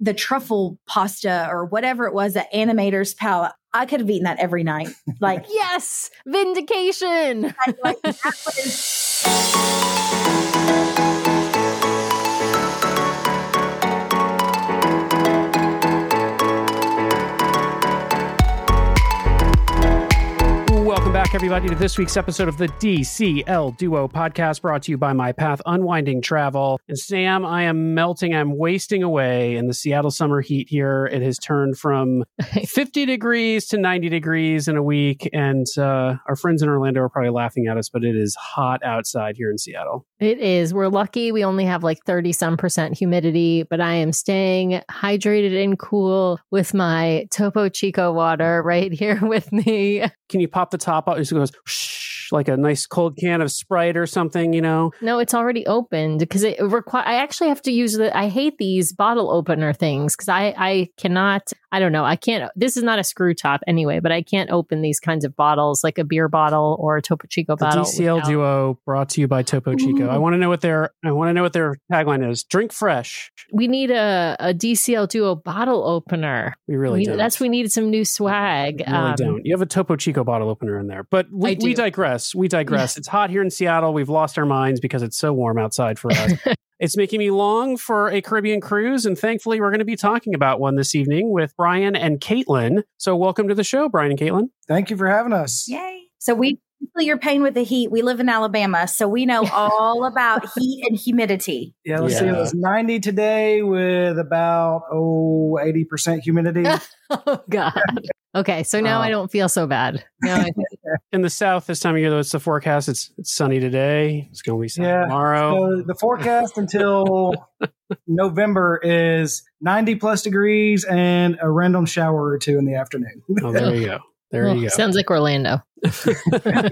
the truffle pasta or whatever it was at Animator's Palate. I could have eaten that every night. Like, yes, vindication. back, everybody, to this week's episode of the DCL Duo podcast brought to you by My Path Unwinding Travel. And Sam, I am melting, I'm wasting away in the Seattle summer heat here. It has turned from 50 degrees to 90 degrees in a week. And uh, our friends in Orlando are probably laughing at us, but it is hot outside here in Seattle. It is. We're lucky we only have like 30 some percent humidity, but I am staying hydrated and cool with my Topo Chico water right here with me. Can you pop the top out? It goes shh, like a nice cold can of Sprite or something, you know? No, it's already opened because it require. I actually have to use the. I hate these bottle opener things because I I cannot. I don't know. I can't. This is not a screw top anyway, but I can't open these kinds of bottles like a beer bottle or a Topo Chico The bottle. DCL without- Duo brought to you by Topo Chico. I want to know what their I want to know what their tagline is. Drink fresh. We need a, a DCL Duo bottle opener. We really We- don't. that's we needed some new swag. We really Um, don't. You have a Topo Chico bottle opener in there, but we, we do. Digress. We digress. It's hot here in Seattle. We've lost our minds because it's so warm outside for us. it's making me long for a Caribbean cruise, and thankfully, we're going to be talking about one this evening with Brian and Caitlin. So, welcome to the show, Brian and Caitlin. Thank you for having us. Yay. So we feel your pain with the heat. We live in Alabama, so we know all about heat and humidity. Yeah, let's see. It was 90 today with about, oh, 80% humidity. oh God. Okay, so now Oh. I don't feel so bad. Now I, In the south, this time of year, though, it's the forecast. It's, it's sunny today. It's going to be sunny Yeah. tomorrow. So the forecast until November is 90 plus degrees and a random shower or two in the afternoon. Oh, there you go. There Oh, you go. Sounds like Orlando.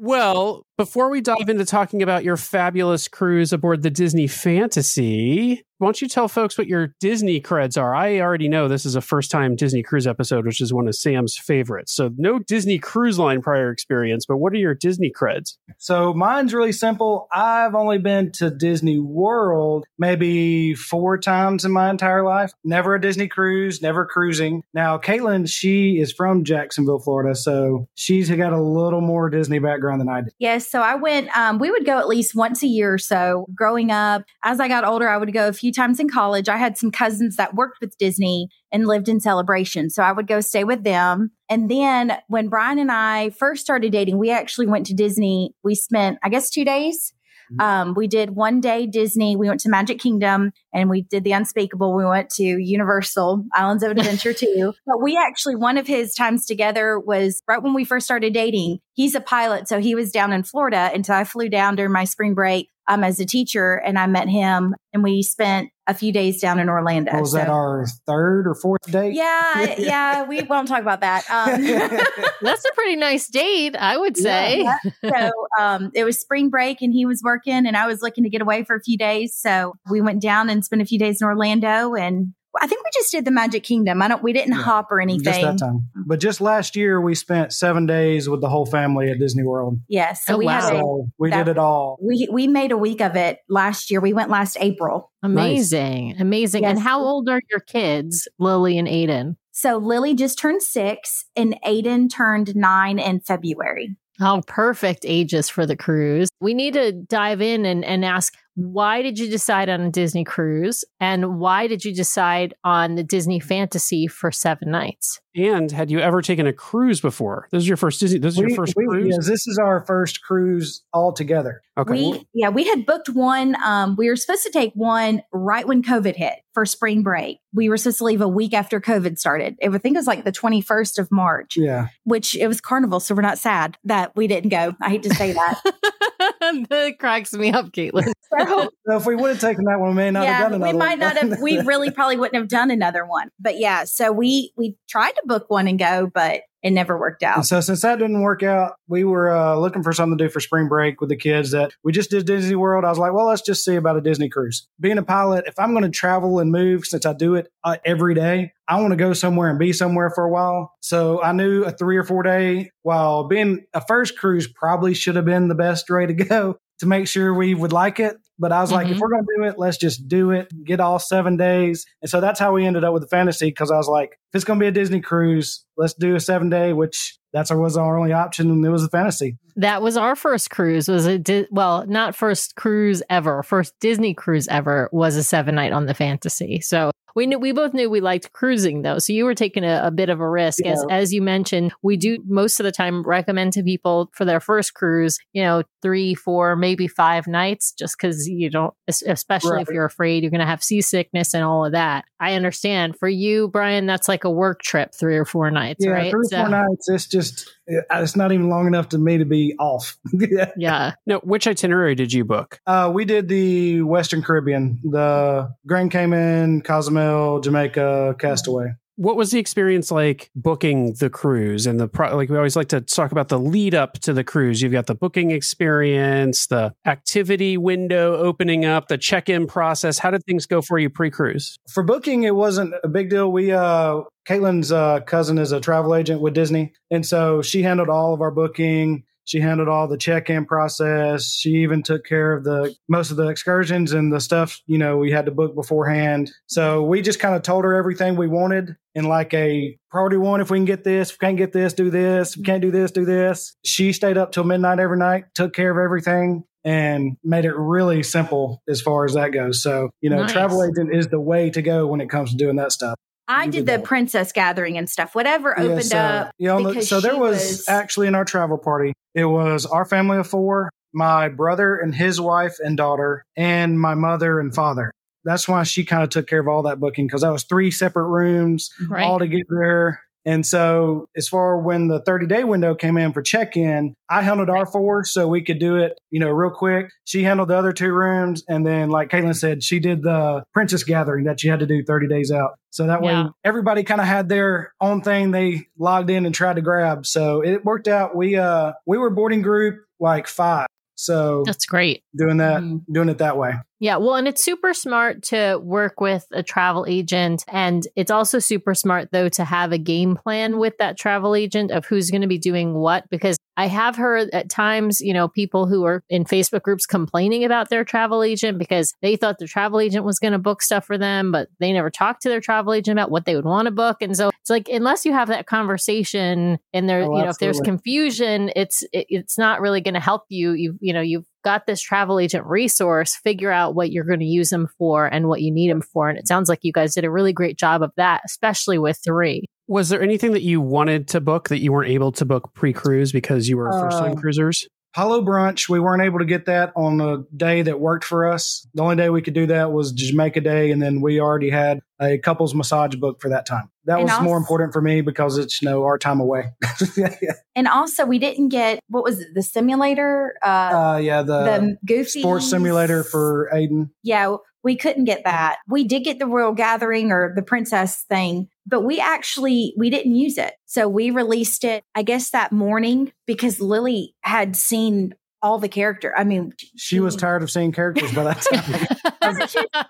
Well, before we dive into talking about your fabulous cruise aboard the Disney Fantasy, why don't you tell folks what your Disney creds are? I already know this is a first time Disney cruise episode, which is one of Sam's favorites. So, no Disney cruise line prior experience, but what are your Disney creds? So mine's really simple. I've only been to Disney World maybe four times in my entire life. Never a Disney cruise, never cruising. Now, Caitlin, she is from Jacksonville, Florida, so she's got a little more Disney background than I did. Yes, so I went. Um, we would go at least once a year or so. Growing up, as I got older, I would go a few times in college. I had some cousins that worked with Disney and lived in Celebration, so I would go stay with them. And then when Brian and I first started dating, we actually went to Disney. We spent, I guess, two days. Mhm. Um, we did one day Disney. We went to Magic Kingdom and we did the unspeakable. We went to Universal Islands of Adventure too. But we actually, one of his times together was right when we first started dating. He's a pilot. So he was down in Florida until I flew down during my spring break um, as a teacher and I met him and we spent a few days down in Orlando. What was that our third or fourth date? yeah, yeah, we won't talk about that. Um, That's a pretty nice date, I would say. Yeah. so um, it was spring break and he was working and I was looking to get away for a few days. So we went down and spent a few days in Orlando and I think we just did the Magic Kingdom. I don't, we didn't Yeah. hop or anything. Just that time. But just last year, we spent seven days with the whole family at Disney World. Yes. So Oh, we wow. had a, So we oh, that- did it all. we, we made a week of it last year. We went last April. Amazing. Amazing. And how old are your kids, Lily and Aiden? So Lily just turned six and Aiden turned nine in February. Oh, perfect ages for the cruise. We need to dive in and, and ask why did you decide on a Disney cruise? And why did you decide on the Disney fantasy for seven nights? And had you ever taken a cruise before? This is your first Disney. This is your first we- cruise. yes, this is our first cruise all together. Okay. We yeah, we had booked one. Um, we were supposed to take one right when COVID hit for spring break. We were supposed to leave a week after COVID started. It, I think it was like the twenty first of March, Yeah. which it was Carnival, so we're not sad that we didn't go. I hate to say that. that cracks me up, Caitlin. So, So if we would have taken that one, we may not have done another we might one. not have. We really probably wouldn't have done another one. But yeah, so we we tried to book one and go, but it never worked And out. so since that didn't work out, we were uh, looking for something to do for spring break with the kids that we just did Disney World. I was like, well, let's just see about a Disney cruise. Being a pilot, if I'm going to travel and move, since I do it uh, every day, I want to go somewhere and be somewhere for a while. So I knew a three or four day, while being a first cruise probably should have been the best way to go to make sure we would like it. But I was like, if Mhm. we're going to do it, let's just do it, get all seven days. And so that's how we ended up with the fantasy because I was like, if it's going to be a Disney cruise, let's do a seven day, which that's our was our only option. And it was a fantasy. That was our first cruise. Was a Di- well, not first cruise ever. First Disney cruise ever was a seven night on the Fantasy. So we knew we both knew we liked cruising though. So you were taking a, a bit of a risk, as Yeah. as you mentioned. We do most of the time recommend to people for their first cruise, you know, three, four, maybe five nights, just because you don't, es- especially if you're afraid you're going to have seasickness and all of that. I understand. For you, Brian, that's like a work trip, three or four nights, Yeah, right? three or So- four nights. It's just, it's not even long enough to me to be off. Yeah. Now, which itinerary did you book? Uh, we did the Western Caribbean, the Grand Cayman, Cozumel, Jamaica, Castaway. What was the experience like booking the cruise and the pro- like? We always like to talk about the lead up to the cruise. You've got the booking experience, the activity window opening up, the check in process. How did things go for you pre cruise? For booking, it wasn't a big deal. We, uh, Caitlin's uh, cousin is a travel agent with Disney, and so she handled all of our booking. She handled all the check-in process. She even took care of the most of the excursions and the stuff you know we had to book beforehand. So we just kind of told her everything we wanted in like a priority one. If we can get this, if we can't get this, do this. We can't do this, do this. She stayed up till midnight every night, took care of everything, and made it really simple as far as that goes. So you know, Nice. travel agent is the way to go when it comes to doing that stuff. I did did the that. princess gathering and stuff. Whatever opened up. yeah, the- so there was, was- actually in our travel party, it was our family of four, my brother and his wife and daughter, and my mother and father. That's why she kind of took care of all that booking because that was three separate rooms Right. all to get there. And so, as far when the 30 day window came in for check in, I handled our four so we could do it, you know, real quick. She handled the other two rooms. And then, like Caitlin said, she did the princess gathering that you had to do 30 days out. So that way, Yeah. everybody kind of had their own thing they logged in and tried to grab. So it worked out. We, uh, we were boarding group like five. So That's great. doing that, Mhm. doing it that way. Yeah, well, and it's super smart to work with a travel agent. And it's also super smart, though, to have a game plan with that travel agent of who's going to be doing what. Because I have heard at times, you know, people who are in Facebook groups complaining about their travel agent because they thought their travel agent was going to book stuff for them, but they never talked to their travel agent about what they would want to book. And so it's like, unless you have that conversation and there, Oh, you know, if there's confusion, it's, it, it's not really going to help you. You, you know, you've got this travel agent resource, figure out what you're going to use them for and what you need them for. And it sounds like you guys did a really great job of that, especially with three. Was there anything that you wanted to book that you weren't able to book pre cruise because you were first time Uh, cruisers? Palo brunch, we weren't able to get that on the day that worked for us. The only day we could do that was Jamaica Day, and then we already had a couples massage book for that time. That And was more important for me because it's you know our time away. yeah, And also, we didn't get what was it, the simulator, uh, uh, yeah, the, the Goofy sports simulator for Aiden. Yeah, we couldn't get that. We did get the Royal Gathering or the Princess thing, but we actually we didn't use it. So we released it, I guess, that morning because Lily had seen all the character. I mean, She was tired of seeing characters by that time.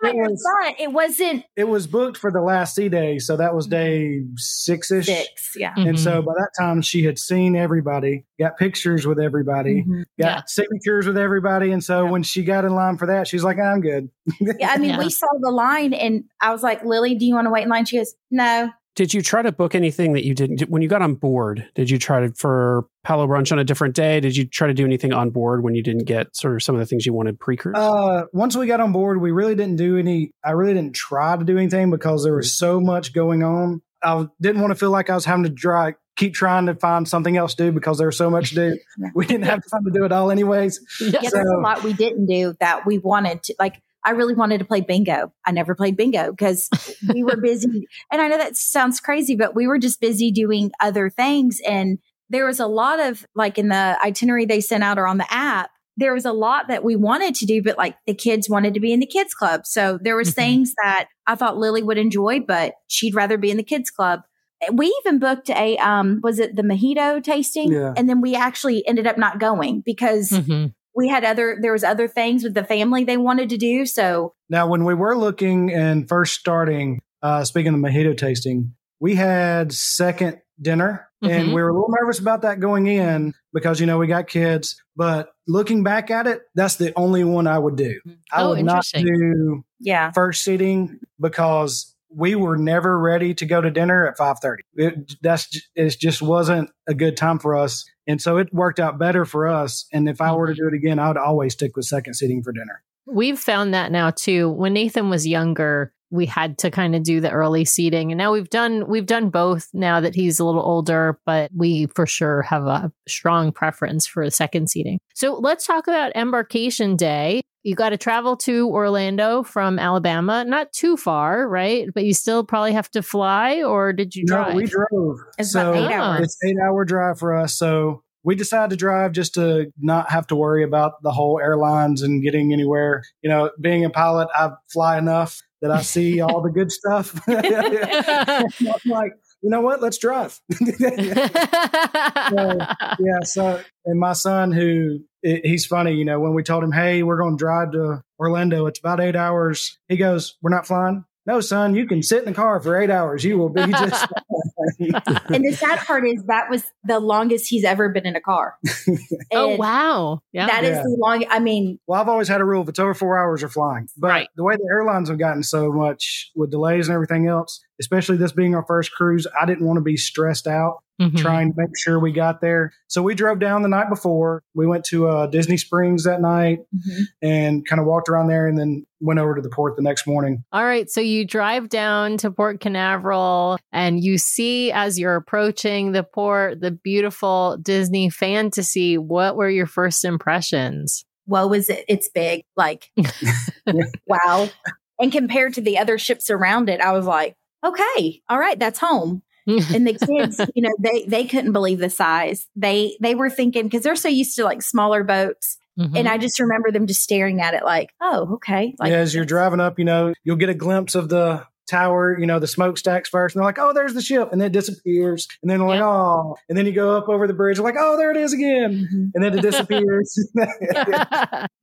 it was, but it wasn't it was booked for the last C day, so that was day six ish. six. Yeah. Mm-hmm. And so by that time, she had seen everybody, got pictures with everybody, Mhm. got Yeah. signatures with everybody. And so Yeah. when she got in line for that, she's like, I'm good. Yeah, I mean, Yeah. we saw the line and I was like, Lily, do you want to wait in line? She goes, no. Did you try to book anything that you didn't when you got on board? Did you try to for Palo Brunch on a different day? Did you try to do anything on board when you didn't get sort of some of the things you wanted pre cruise? Uh, once we got on board, we really didn't do any. I really didn't try to do anything because there was so much going on. I didn't want to feel like I was having to try, keep trying to find something else to do because there was so much to do. We didn't have time to do it all, anyways. Yeah, there's a lot we didn't do that we wanted to. Like, I really wanted to play bingo. I never played bingo because we were busy. And I know that sounds crazy, but we were just busy doing other things. And there was a lot of, like, in the itinerary they sent out or on the app, there was a lot that we wanted to do, but like the kids wanted to be in the kids club. So there was Mhm. things that I thought Lily would enjoy, but she'd rather be in the kids club. We even booked a, um, was it the mojito tasting? Yeah. And then we actually ended up not going because Mhm. We had other there was other things with the family they wanted to do so. Now, when we were looking and first starting, uh, speaking of mojito tasting, we had second dinner and Mhm. we were a little nervous about that going in because you know we got kids but looking back at it that's the only one i would do. I Oh, would not do Yeah. first seating because we were never ready to go to dinner at 5.30 it, that's it just wasn't a good time for us and so it worked out better for us and if i were to do it again i would always stick with second seating for dinner We've found that now too. When Nathan was younger, we had to kind of do the early seating. And now we've done we've done both now that he's a little older, but we for sure have a strong preference for the second seating. So let's talk about embarkation day. You got to travel to Orlando from Alabama, not too far, right? But you still probably have to fly, or did you drive? no we drove It's so about eight Ah. hours. it's eight hour drive for us so we decided to drive just to not have to worry about the whole airlines and getting anywhere you know being a pilot i fly enough that i see all the good stuff i'm like you know what let's drive yeah so and my son who i- he's funny you know when we told him hey we're going to drive to orlando it's about eight hours he goes we're not flying no son you can sit in the car for eight hours you will be just. And the sad part is that was the longest he's ever been in a car. oh wow! Yeah. That is Yeah. the long. I mean, Well, I've always had a rule: if it's over four hours, or flying. But Right. the way the airlines have gotten so much with delays and everything else, especially this being our first cruise, I didn't want to be stressed out Mhm. trying to make sure we got there. So we drove down the night before. We went to uh, Disney Springs that night and kind of walked around there, and then went over to the port the next morning. All right. So you drive down to Port Canaveral and you see as you're approaching the port the beautiful Disney fantasy. What were your first impressions? what was it? It's big. Like, wow. And compared to the other ships around it, I was like, okay, all right, that's home. And the kids, you know, they they couldn't believe the size. They they were thinking because they're so used to like smaller boats, Mhm. and I just remember them just staring at it like, oh, okay. Like, yeah, as you're driving up, you know, you'll get a glimpse of the tower, you know, the smokestacks first, and they're like, oh, there's the ship, and then it disappears. And then they're like, Yeah. oh, and then you go up over the bridge, like, oh, there it is again. Mhm. And then it disappears.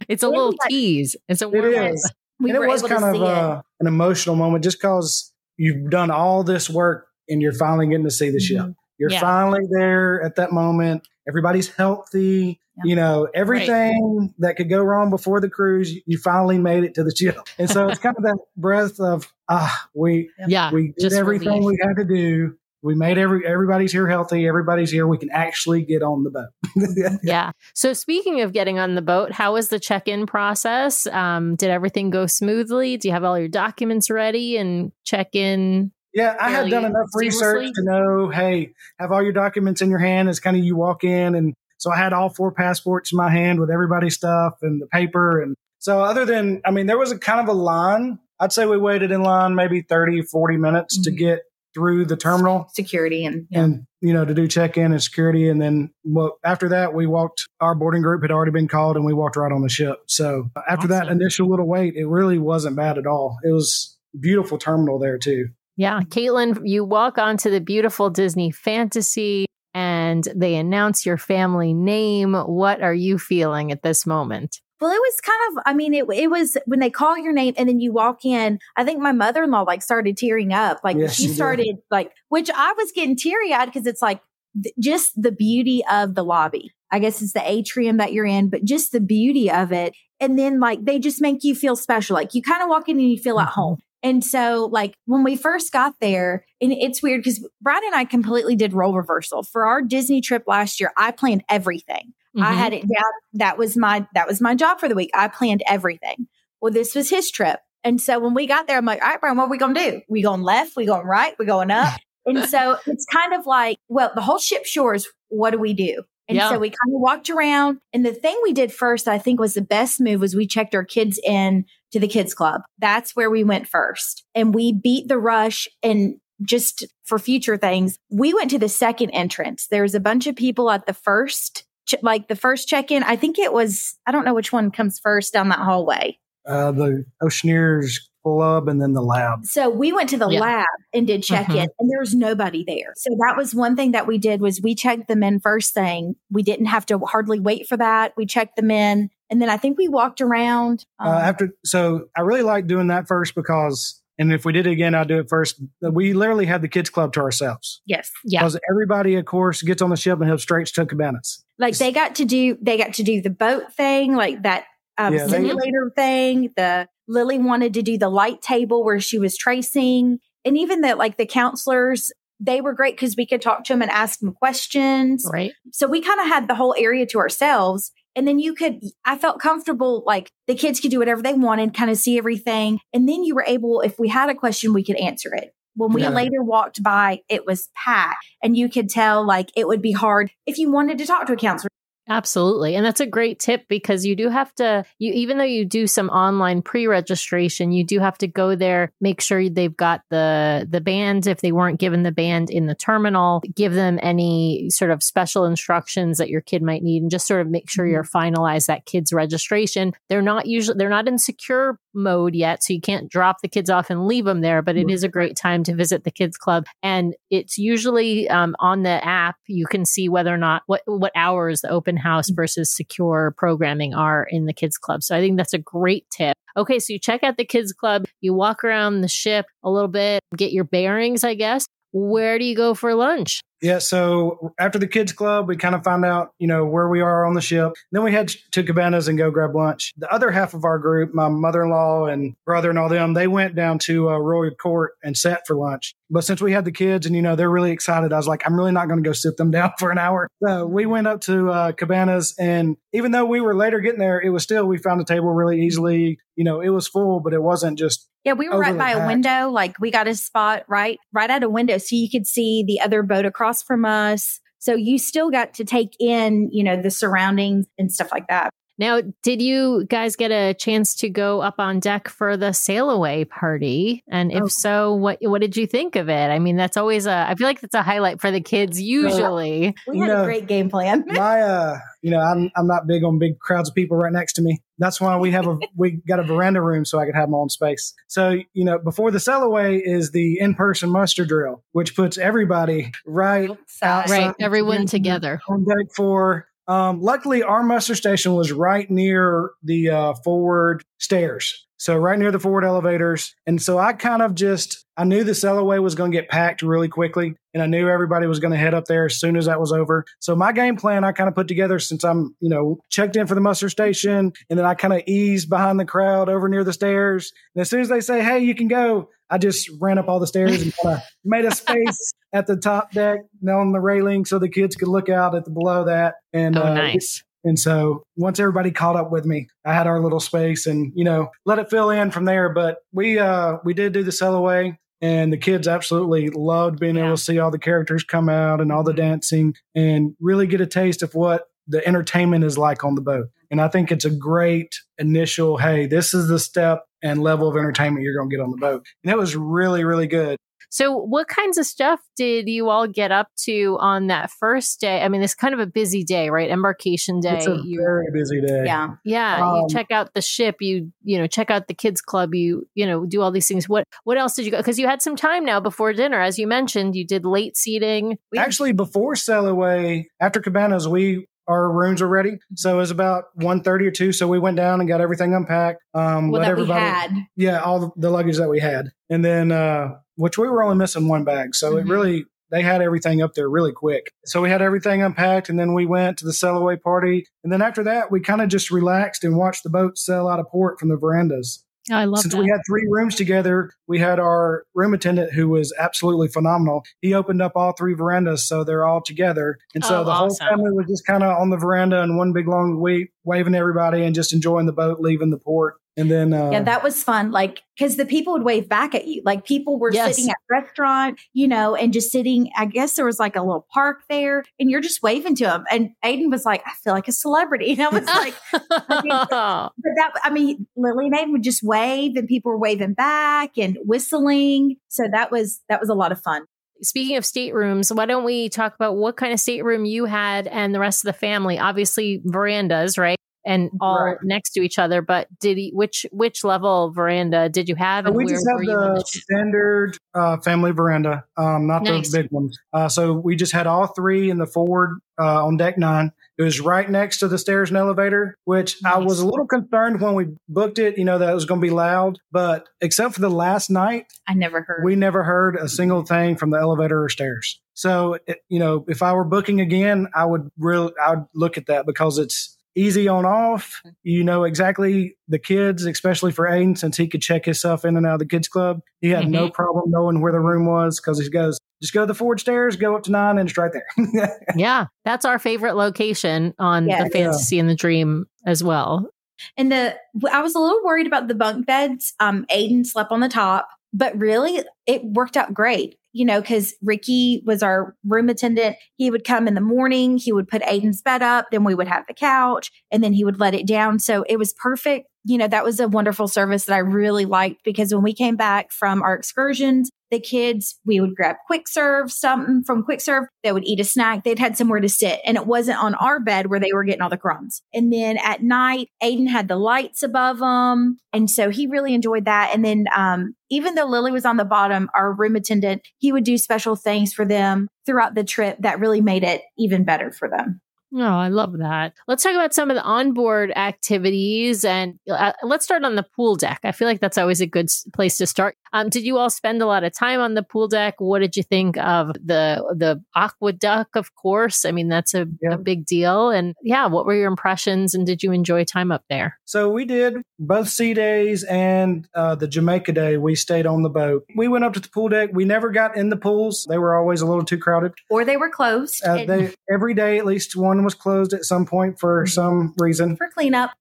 it's a little tease. It's a It warm up. we and were it was able kind of uh, an emotional moment just because you've done all this work and you're finally getting to see the ship. You're Yeah. finally there at that moment. Everybody's healthy. Yeah. You know, everything that could go wrong before the cruise, you finally made it to the ship. And so it's kind of that breath of, ah, we, Yeah. we did just everything relief. we had to do. We made every, everybody's here healthy. Everybody's here. We can actually get on the boat. Yeah. So speaking of getting on the boat, how was the check-in process? Um, did everything go smoothly? Do you have all your documents ready and check in? Yeah, I had done enough research seamlessly? to know, hey, have all your documents in your hand as kind of you walk in. And so I had all four passports in my hand with everybody's stuff and the paper. And so other than, I mean, there was a kind of a line. I'd say we waited in line maybe 30, 40 minutes to Mhm. get through the terminal security and and, you know, to do check-in and security. And then well, after that, we walked, our boarding group had already been called and we walked right on the ship. So after that initial little wait, it really wasn't bad at all. It was beautiful terminal there too. Yeah, Caitlin, you walk onto the beautiful Disney fantasy and they announce your family name. What are you feeling at this moment? Well, it was kind of, I mean, it, it was when they call your name and then you walk in. I think my mother in law like started tearing up. Like Yes, she did. started, like, which I was getting teary eyed because it's like th- just the beauty of the lobby. I guess it's the atrium that you're in, but just the beauty of it. And then like they just make you feel special. Like you kind of walk in and you feel at Mhm. home. And so, like, when we first got there, and it's weird because Brian and I completely did role reversal. For our Disney trip last year, I planned everything. I Mhm. had it down. That was my that was my job for the week. I planned everything. Well, this was his trip. And so when we got there, I'm like, all right, Brian, what are we gonna do? We going left, we going right, we going up. and so it's kind of like, well, the whole ship shores, what do we do? And Yeah. so we kind of walked around. And the thing we did first, I think was the best move was we checked our kids in to the kids club. That's where we went first. And we beat the rush and just for future things, we went to the second entrance. There was a bunch of people at the first, ch- like the first check in. I think it was, I don't know which one comes first down that hallway. uh, the Oceaneers Club and then the lab. So we went to the Yeah. lab and did check Mhm. in and there was nobody there. So that was one thing that we did was we checked them in first thing. We didn't have to hardly wait for that. We checked them in and then I think we walked around. Uh, um, after, so I really like doing that first because And if we did it again, I'd do it first. We literally had the kids club to ourselves. Yes. Yeah. Because everybody, of course, gets on the ship and helps straight to Cabanas. Like they got to do, they got to do the boat thing, like that um, Yeah, they- simulator thing. The Lily wanted to do the light table where she was tracing, and even the like the counselors. They were great because we could talk to them and ask them questions. Right. So we kind of had the whole area to ourselves. And then you could, I felt comfortable, like the kids could do whatever they wanted, kind of see everything. And then you were able, if we had a question, we could answer it. When we Yeah. later walked by, it was packed and you could tell like it would be hard if you wanted to talk to a counselor. Absolutely. And that's a great tip because you do have to you even though you do some online pre-registration, you do have to go there, make sure they've got the the band if they weren't given the band in the terminal, give them any sort of special instructions that your kid might need and just sort of make sure you're finalize that kid's registration. They're not usually they're not in secure mode yet, so you can't drop the kids off and leave them there, but it is a great time to visit the kids club and it's usually um, on the app you can see whether or not what what hours the open house versus secure programming are in the kids club so i think that's a great tip okay so you check out the kids club you walk around the ship a little bit get your bearings i guess where do you go for lunch Yeah. So after the kids club, we kind of found out, you know, where we are on the ship. Then we head to Cabanas and go grab lunch. The other half of our group, my mother-in-law and brother and all them, they went down to uh, Royal Court and sat for lunch. But since we had the kids and, you know, they're really excited, I was like, I'm really not going to go sit them down for an hour. So we went up to uh, Cabanas and even though we were later getting there, it was still, we found a table really easily. You know, it was full, but it wasn't just Yeah, we were right by a window. Like we got a spot right, right at a window. So you could see the other boat across from us. So you still got to take in, you know, the surroundings and stuff like that. Now did you guys get a chance to go up on deck for the sail away party? And if Oh. so what what did you think of it? I mean that's always a i feel like that's a highlight for the kids usually. We You had know, a great game plan. my uh you know i'm i'm not big on big crowds of people right next to me. That's why we have a we got a veranda room so i could have my own space. So you know before the sell away is the in-person muster drill which puts everybody right outside. Right everyone together. on together deck for um luckily our muster station was right near the uh forward stairs so right near the forward elevators and so i kind of just i knew the sell away was going to get packed really quickly and I knew everybody was going to head up there as soon as that was over. So my game plan I kind of put together since I'm, you know, checked in for the muster station and then I kind of eased behind the crowd over near the stairs. And as soon as they say, "Hey, you can go," I just ran up all the stairs and kind of made a space at the top deck on the railing so the kids could look out at the below that. And oh uh, nice and so once everybody caught up with me, I had our little space and, you know, let it fill in from there. But we uh we did do the sell away and the kids absolutely loved being Yeah. able to see all the characters come out and all the dancing and really get a taste of what the entertainment is like on the boat. And I think it's a great initial, hey, this is the step and level of entertainment you're going to get on the boat. And it was really, really good. So, what kinds of stuff did you all get up to on that first day? I mean, it's kind of a busy day, right? Embarkation day. It's a You, very busy day. Yeah. yeah, you um, check out the ship. You you know check out the kids club. You you know do all these things. What what else did you go? Because you had some time now before dinner, as you mentioned. You did late seating. We- Actually, before sail away, after Cabanas, we our rooms were ready. So it was about 1.30 or two. So we went down and got everything unpacked. Um, Well, let that we everybody, had. yeah, all the, the luggage that we had, and then uh, which we were only missing one bag. So Mhm. it really they had everything up there really quick. So we had everything unpacked, and then we went to the sail away party. And then after that, we kind of just relaxed and watched the boat sail out of port from the verandas. I love Since we had three rooms together, we had our room attendant who was absolutely phenomenal. He opened up all three verandas, so they're all together. And so Oh, the awesome. whole family was just kind of on the veranda in one big long week, waving everybody and just enjoying the boat leaving the port. And then, uh, Yeah, that was fun. Like, because the people would wave back at you. Like, people were Yes. sitting at restaurant, you know, and just sitting. I guess there was like a little park there, and you're just waving to them. And Aiden was like, "I feel like a celebrity." And I was like, but that I mean, Lily and Aiden would just wave, and people were waving back and whistling. So that was that was a lot of fun. Speaking of staterooms, why don't we talk about what kind of stateroom you had and the rest of the family? Obviously, verandas, right? And all Right. next to each other. But did he? Which which level veranda did you have? And we just have were you on the standard uh, family veranda, um, not Nice. the big ones. Uh, so we just had all three in the forward uh, on deck nine. It was right next to the stairs and elevator, which I was a little concerned when we booked it, you know, that it was going to be loud. But except for the last night, I never heard. we never heard a single thing from the elevator or stairs. So, it, you know, if I were booking again, I would really, I would look at that because it's easy on off. You know exactly the kids, especially for Aiden, since he could check himself in and out of the kids club. He had no problem knowing where the room was because he goes, just go to the forward stairs, go up to nine, and it's right there. Yeah, that's our favorite location on Yeah. the fantasy and the dream as well. And the I was a little worried about the bunk beds. Um, Aiden slept on the top, but really it worked out great. You know, because Ricky was our room attendant. He would come in the morning. He would put Aiden's bed up. Then we would have the couch, and then he would let it down. So it was perfect. You know, that was a wonderful service that I really liked because when we came back from our excursions, the kids, we would grab quick serve, something from quick serve. They would eat a snack. They'd had somewhere to sit and it wasn't on our bed where they were getting all the crumbs. And then at night, Aiden had the lights above them. And so he really enjoyed that. And then, um, even though Lily was on the bottom, our room attendant, he would do special things for them throughout the trip that really made it even better for them. Oh, I love that. Let's talk about some of the onboard activities and uh, let's start on the pool deck. I feel like that's always a good place to start. Um, did you all spend a lot of time on the pool deck? What did you think of the the AquaDuck? Of course, I mean that's a, Yeah. a big deal. And yeah, what were your impressions? And did you enjoy time up there? So we did both sea days and uh, the Jamaica day. We stayed on the boat. We went up to the pool deck. We never got in the pools. They were always a little too crowded. Or they were closed Uh, they every day at least one was closed at some point for some reason. for cleanup.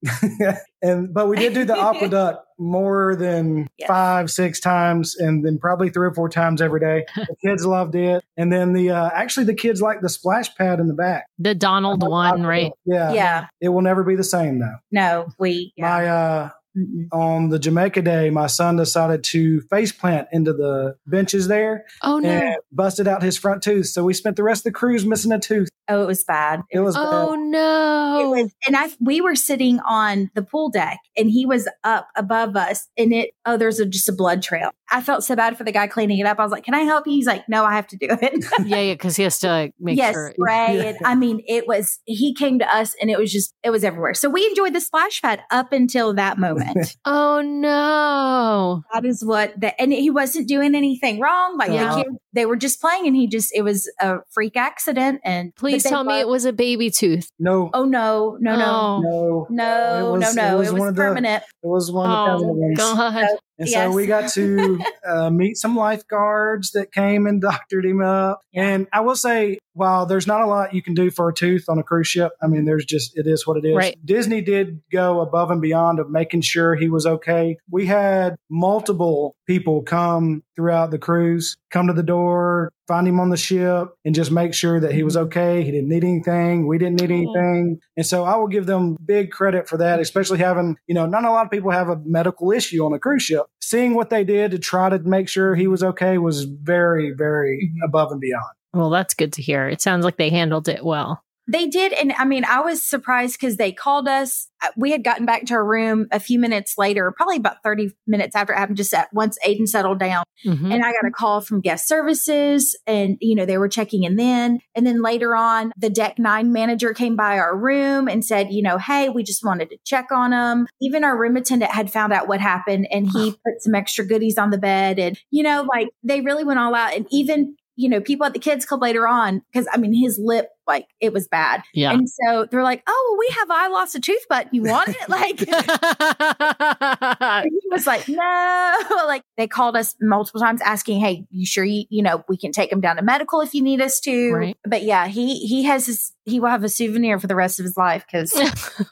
and but we did do the AquaDuck more than Yes. five, six times, and then probably three or four times every day. The kids loved it, and then the uh, actually the kids like the splash pad in the back. The Donald one, right? Yeah, yeah. It will never be the same though. No, we, yeah. My uh, Mm-mm. on the Jamaica day, my son decided to face plant into the benches there Oh no! and busted out his front tooth. So we spent the rest of the cruise missing a tooth. oh, it was bad. It was Oh bad. no! It was, and I we were sitting on the pool deck, and he was up above us, and it oh, there's a, just a blood trail. I felt so bad for the guy cleaning it up. I was like, "Can I help you?" He's like, "No, I have to do it." yeah, yeah, because he has to like, make yes, sure. spray. Yeah. And I mean, it was. He came to us, and it was just it was everywhere. So we enjoyed the splash pad up until that moment. Oh no! that is what the and he wasn't doing anything wrong. Like Yeah. the kid, they were just playing, and he just it was a freak accident. And Please they tell me it was a baby tooth. No, Oh no, no, no. Oh. no, No, It was- no, no. it was It was, one of the- permanent. it was one of the Oh permanent. God! And Yes. so we got to uh, meet some lifeguards that came and doctored him up. And I will say, while there's not a lot you can do for a tooth on a cruise ship, I mean, there's just, it is what it is. Right. Disney did go above and beyond of making sure he was okay. We had multiple people come throughout the cruise, come to the door, find him on the ship, and just make sure that he was mm-hmm. okay. He didn't need anything. We didn't need anything. And so I will give them big credit for that, mm-hmm. especially having, you know, not a lot of people have a medical issue on a cruise ship. Seeing what they did to try to make sure he was okay was very, very mm-hmm. above and beyond. Well, that's good to hear. It sounds like they handled it well. They did. And I mean, I was surprised because they called us. Uh, We had gotten back to our room a few minutes later, probably about 30 minutes after it happened, just at once Aiden settled down. Mhm. And I got a call from guest services and, you know, they were checking in then. And then later on, the deck nine manager came by our room and said, you know, hey, we just wanted to check on them. Even our room attendant had found out what happened and he put some extra goodies on the bed. And, you know, like they really went all out. And even, you know, people at the kids club later on, because I mean, his lip, like it was bad. Yeah. And so they're like, oh, well, we have I lost a tooth but You want it? Like, he was like, no. Like they called us multiple times asking, hey, you sure you, you know, we can take him down to medical if you need us to. Right. But yeah, he he has his he will have a souvenir for the rest of his life because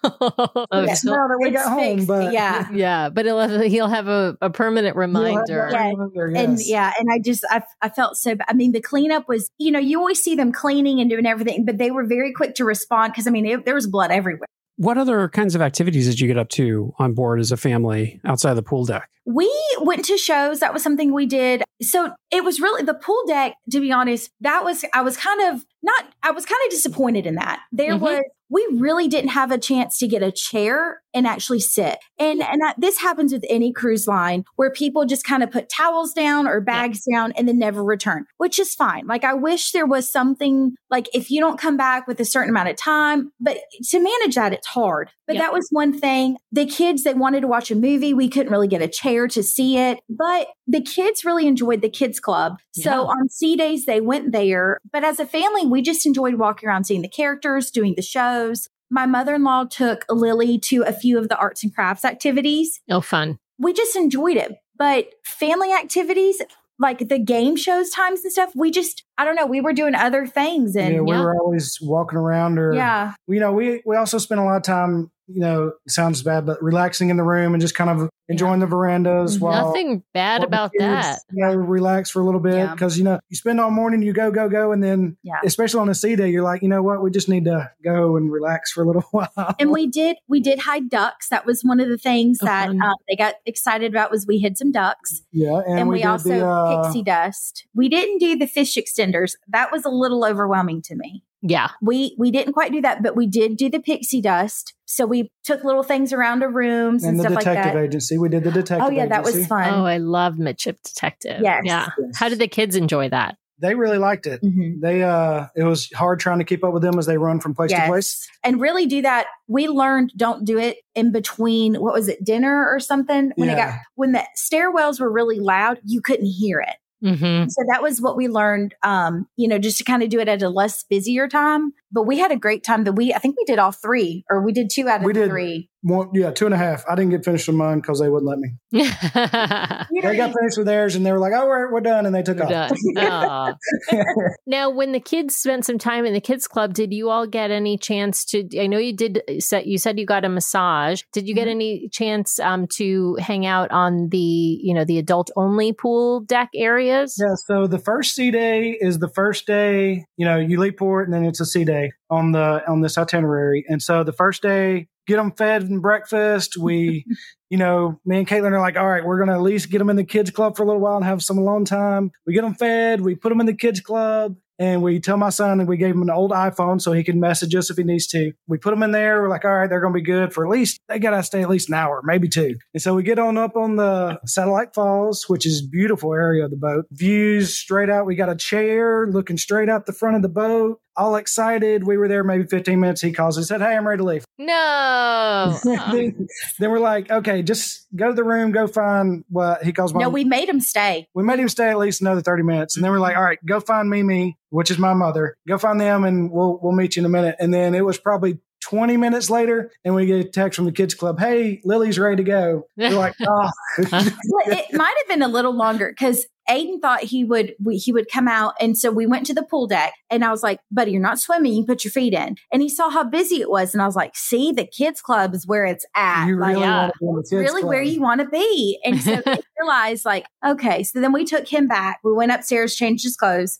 Oh, Yeah. so- now that we it's got home, fixed, but yeah. yeah, but he'll have, he'll have a, a permanent You'll have that reminder. Yeah. reminder, and yes. yeah, and I just I I felt so. I mean, the cleanup was, you know, you always see them cleaning and doing everything, but they were very quick to respond because I mean, it, there was blood everywhere. What other kinds of activities did you get up to on board as a family outside the pool deck? We went to shows. That was something we did. So it was really the pool deck, to be honest, that was, I was kind of not, I was kind of disappointed in that. There Mhm. was, we really didn't have a chance to get a chair and actually sit. And and that, this happens with any cruise line where people just kind of put towels down or bags yeah. down and then never return, which is fine. Like I wish there was something like if you don't come back with a certain amount of time, but to manage that it's hard. But yep. that was one thing. The kids they wanted to watch a movie, we couldn't really get a chair to see it, but the kids really enjoyed the kids club. So yeah. on sea days they went there, but as a family we just enjoyed walking around seeing the characters, doing the shows my mother in law took Lily to a few of the arts and crafts activities. Oh, fun. We just enjoyed it. But family activities, like the game shows times and stuff, we just, I don't know, we were doing other things. And yeah, we yeah. were always walking around or, yeah. You know, we, we also spent a lot of time you know, sounds bad, but relaxing in the room and just kind of enjoying the verandas while nothing bad while about kids, that. You know, relax for a little bit because yeah. you know you spend all morning, you go go go, and then yeah. especially on a sea day, you're like, you know what, we just need to go and relax for a little while. And we did we did hide ducks. That was one of the things oh, that uh, they got excited about was we hid some ducks. Yeah, and, and we, we also the, uh, pixie dust. We didn't do the fish extenders. That was a little overwhelming to me. Yeah. We we didn't quite do that, but we did do the pixie dust. So we took little things around the rooms and, and the stuff detective like that. agency. We did the detective. Oh yeah, that was fun. Oh, I love Midship Detective. Yes. Yeah. Yes. How did the kids enjoy that? They really liked it. Mm-hmm. They uh it was hard trying to keep up with them as they run from place yes. to place. And really do that. We learned don't do it in between what was it, dinner or something? When yeah. it got when the stairwells were really loud, you couldn't hear it. Mm-hmm. So that was what we learned, um, you know, just to kind of do it at a less busier time. But we had a great time that we, I think we did all three, or we did two out of we did three. One, yeah, two and a half. I didn't get finished with mine because they wouldn't let me. they got finished with theirs and they were like, oh, we're, we're done. And they took we're off. now, when the kids spent some time in the kids club, did you all get any chance to, I know you did, you said you got a massage. Did you get mm-hmm. any chance um, to hang out on the, you know, the adult only pool deck areas? Yeah. So the first sea day is the first day, you know, you leave port and then it's a sea day on the, on this itinerary. And so the first day, get them fed and breakfast. We, you know, me and Caitlin are like, all right, we're going to at least get them in the kids club for a little while and have some alone time. We get them fed. We put them in the kids club and we tell my son and we gave him an old iPhone so he can message us if he needs to. We put them in there. We're like, all right, they're going to be good for at least, they got to stay at least an hour, maybe two. And so we get on up on the Satellite Falls, which is beautiful area of the boat. Views straight out. We got a chair looking straight out the front of the boat. All excited. We were there maybe 15 minutes. He calls and said, Hey, I'm ready to leave. No. then, then, we're like, okay, just go to the room, go find what he calls my. No, we made him stay. We made him stay at least another 30 minutes. And then we're like, all right, go find Mimi which is my mother. Go find them and we'll we'll meet you in a minute. And then it was probably 20 minutes later and we get a text from the kids club hey lily's ready to go we're like oh it might have been a little longer because aiden thought he would we, he would come out and so we went to the pool deck and i was like buddy you're not swimming you put your feet in and he saw how busy it was and i was like see the kids club is where it's at you like, really, yeah, really club. where you want to be and so they realized like okay so then we took him back we went upstairs changed his clothes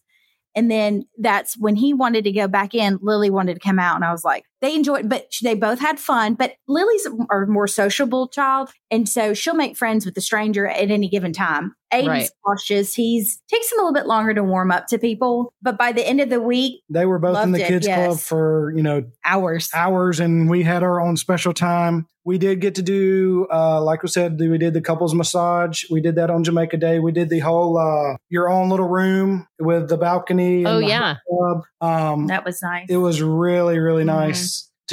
and then that's when he wanted to go back in, Lily wanted to come out. And I was like, they enjoyed, but they both had fun. But Lily's a more sociable child. And so she'll make friends with the stranger at any given time. Aiden's right. cautious. He's takes him a little bit longer to warm up to people. But by the end of the week, they were both in the kids yes. club for, you know, hours, hours. And we had our own special time. We did get to do, uh, like we said, we did the couples massage. We did that on Jamaica Day. We did the whole, uh, your own little room with the balcony. Oh, yeah. Um, that was nice. It was really, really mm-hmm.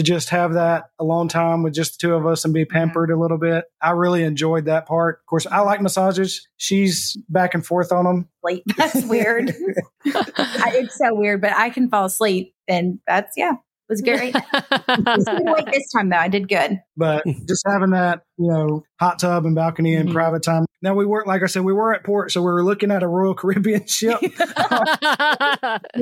Nice to just have that alone time with just the two of us and be mm-hmm. pampered a little bit. I really enjoyed that part. Of course, I like massages. She's back and forth on them. Sleep. That's weird. it's so weird, but I can fall asleep. And that's, yeah, It was great. wait this time though. I did good. But just having that, you know, hot tub and balcony and mm-hmm. private time. Now we were, like I said, we were at port, so we were looking at a Royal Caribbean ship. you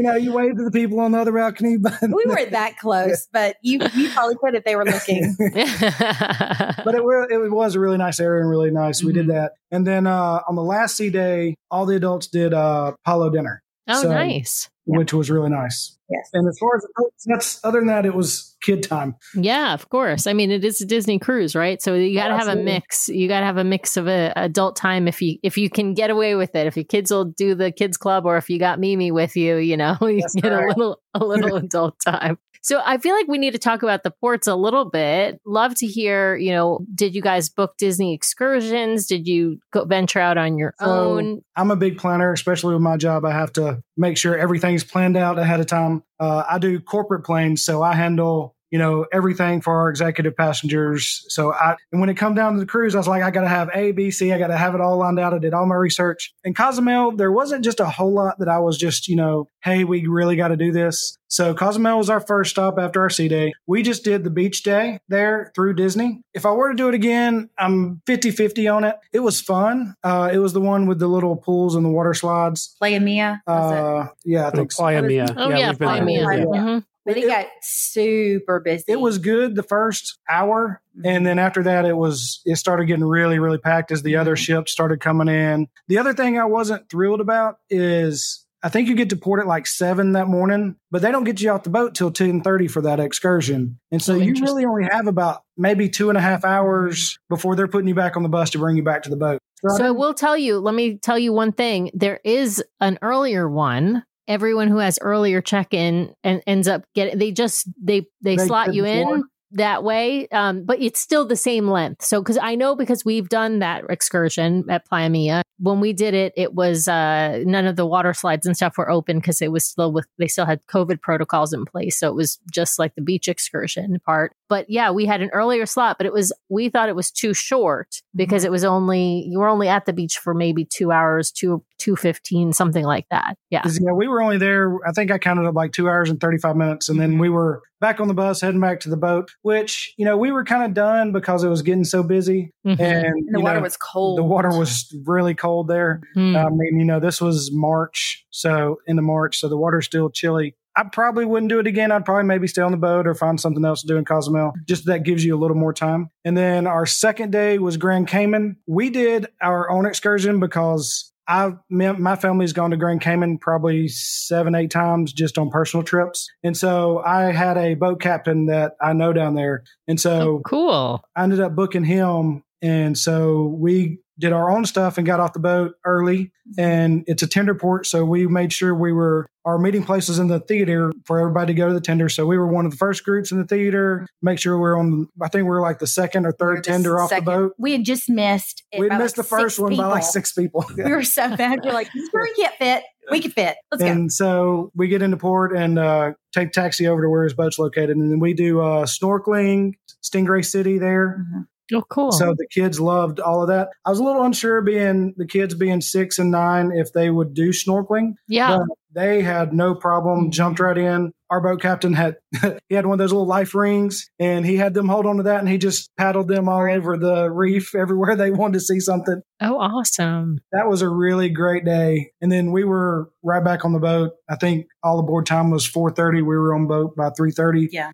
know, you waved to the people on the other balcony, but we weren't that close. But you, you probably could if they were looking. but it, were, it was a really nice area and really nice. Mm-hmm. We did mm-hmm. that, and then uh, on the last sea day, all the adults did uh, a Palo dinner. Oh, so, nice which was really nice. Yes. And as far as oh, that's other than that, it was kid time. Yeah, of course. I mean, it is a Disney cruise, right? So you got to have a mix. You got to have a mix of a, adult time if you if you can get away with it. If your kids will do the kids club, or if you got Mimi with you, you know, you that's get right. a little a little adult time. So I feel like we need to talk about the ports a little bit. Love to hear, you know, did you guys book Disney excursions? Did you go venture out on your own? I'm a big planner, especially with my job. I have to make sure everything's planned out ahead of time. Uh, I do corporate planes, so I handle you know everything for our executive passengers. So I, and when it come down to the cruise, I was like, I got to have A, B, C. I got to have it all lined out. I did all my research. In Cozumel, there wasn't just a whole lot that I was just you know, hey, we really got to do this. So Cozumel was our first stop after our sea day. We just did the beach day there through Disney. If I were to do it again, I'm 50-50 on it. It was fun. Uh, it was the one with the little pools and the water slides. Playa Mia. Uh, yeah, I think so. Playa Mia. Oh yeah, we've been Playa there. Mia. Yeah. Mhm. But it got super busy. It was good the first hour, mm-hmm. and then after that, it was it started getting really really packed as the other mm-hmm. ships started coming in. The other thing I wasn't thrilled about is I think you get to port at like seven that morning, but they don't get you off the boat till ten thirty for that excursion, and so Oh, you really only have about maybe two and a half hours mm-hmm. before they're putting you back on the bus to bring you back to the boat. I So I will tell you, let me tell you one thing. There is an earlier one. Everyone who has earlier check-in and ends up getting they just they they, They slot you in that way. Um, but it's still the same length. So because I know because we've done that excursion at Playa Mia. When we did it, it was uh none of the water slides and stuff were open because it was still with they still had COVID protocols in place. So it was just like the beach excursion part. But yeah, we had an earlier slot, but it was we thought it was too short because it was only you were only at the beach for maybe two hours, two two fifteen, something like that. Yeah. yeah, we were only there. I think I counted up like two hours and 35 minutes. And then we were back on the bus heading back to the boat, which, you know, we were kind of done because it was getting so busy. Mhm. And, and the you water know, was cold. the water was really cold there. Hmm. I mean, you know, this was March. So into March. So the water's still chilly. I probably wouldn't do it again. I'd probably maybe stay on the boat or find something else to do in Cozumel. Just that gives you a little more time. And then our second day was Grand Cayman. We did our own excursion because I, my family's gone to Grand Cayman probably seven, eight times just on personal trips. And so I had a boat captain that I know down there. And so Oh, cool. I ended up booking him. And so we did our own stuff and got off the boat early. And it's a tender port. So we made sure we were, our meeting place was in the theater for everybody to go to the tender. So we were one of the first groups in the theater. Make sure we're on, I think we were like the second or third the tender off second- the boat. We had just missed. We missed like the first one by like six people. We were so bad. We're like, you can't fit. We can fit. Let's go. and so we get into port and uh, take taxi over to where his boat's located. And then we do uh, snorkeling, Stingray City there. Mhm. Oh, cool. So the kids loved all of that. I was a little unsure being the kids being six and nine if they would do snorkeling. yeah. But they had no problem, jumped right in. Our boat captain had he had one of those little life rings and he had them hold on to that and he just paddled them all over the reef everywhere they wanted to see something. Oh, awesome. That was a really great day. And then we were right back on the boat. I think all aboard time was 4:30. We were on boat by 3:30. Yeah.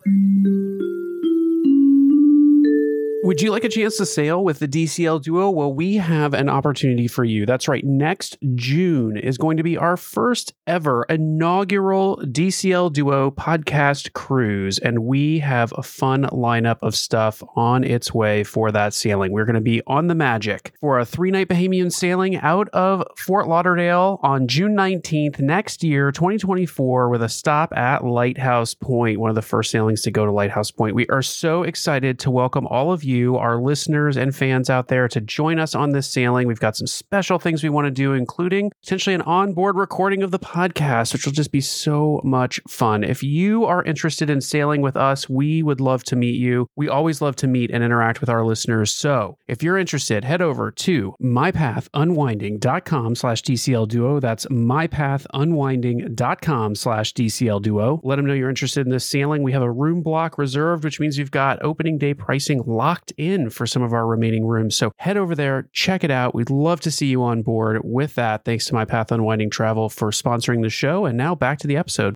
Would you like a chance to sail with the DCL Duo? Well, we have an opportunity for you. That's right. Next June is going to be our first ever inaugural DCL Duo podcast cruise, and we have a fun lineup of stuff on its way for that sailing. We're going to be on the Magic for a three night Bahamian sailing out of Fort Lauderdale on June 19th next year, 2024, with a stop at Lighthouse Point, one of the first sailings to go to Lighthouse Point. We are so excited to welcome all of you, our listeners and fans out there, to join us on this sailing. We've got some special things we want to do, including potentially an onboard recording of the podcast, which will just be so much fun. If you are interested in sailing with us, we would love to meet you. We always love to meet and interact with our listeners. So if you're interested, head over to mypathunwinding.com slash DCL duo. That's mypathunwinding.com slash DCL duo. Let them know you're interested in this sailing. We have a room block reserved, which means we've got opening day pricing locked in for some of our remaining rooms. So head over there, check it out. We'd love to see you on board with that. Thanks to My Path Unwinding Travel for sponsoring the show. And now back to the episode.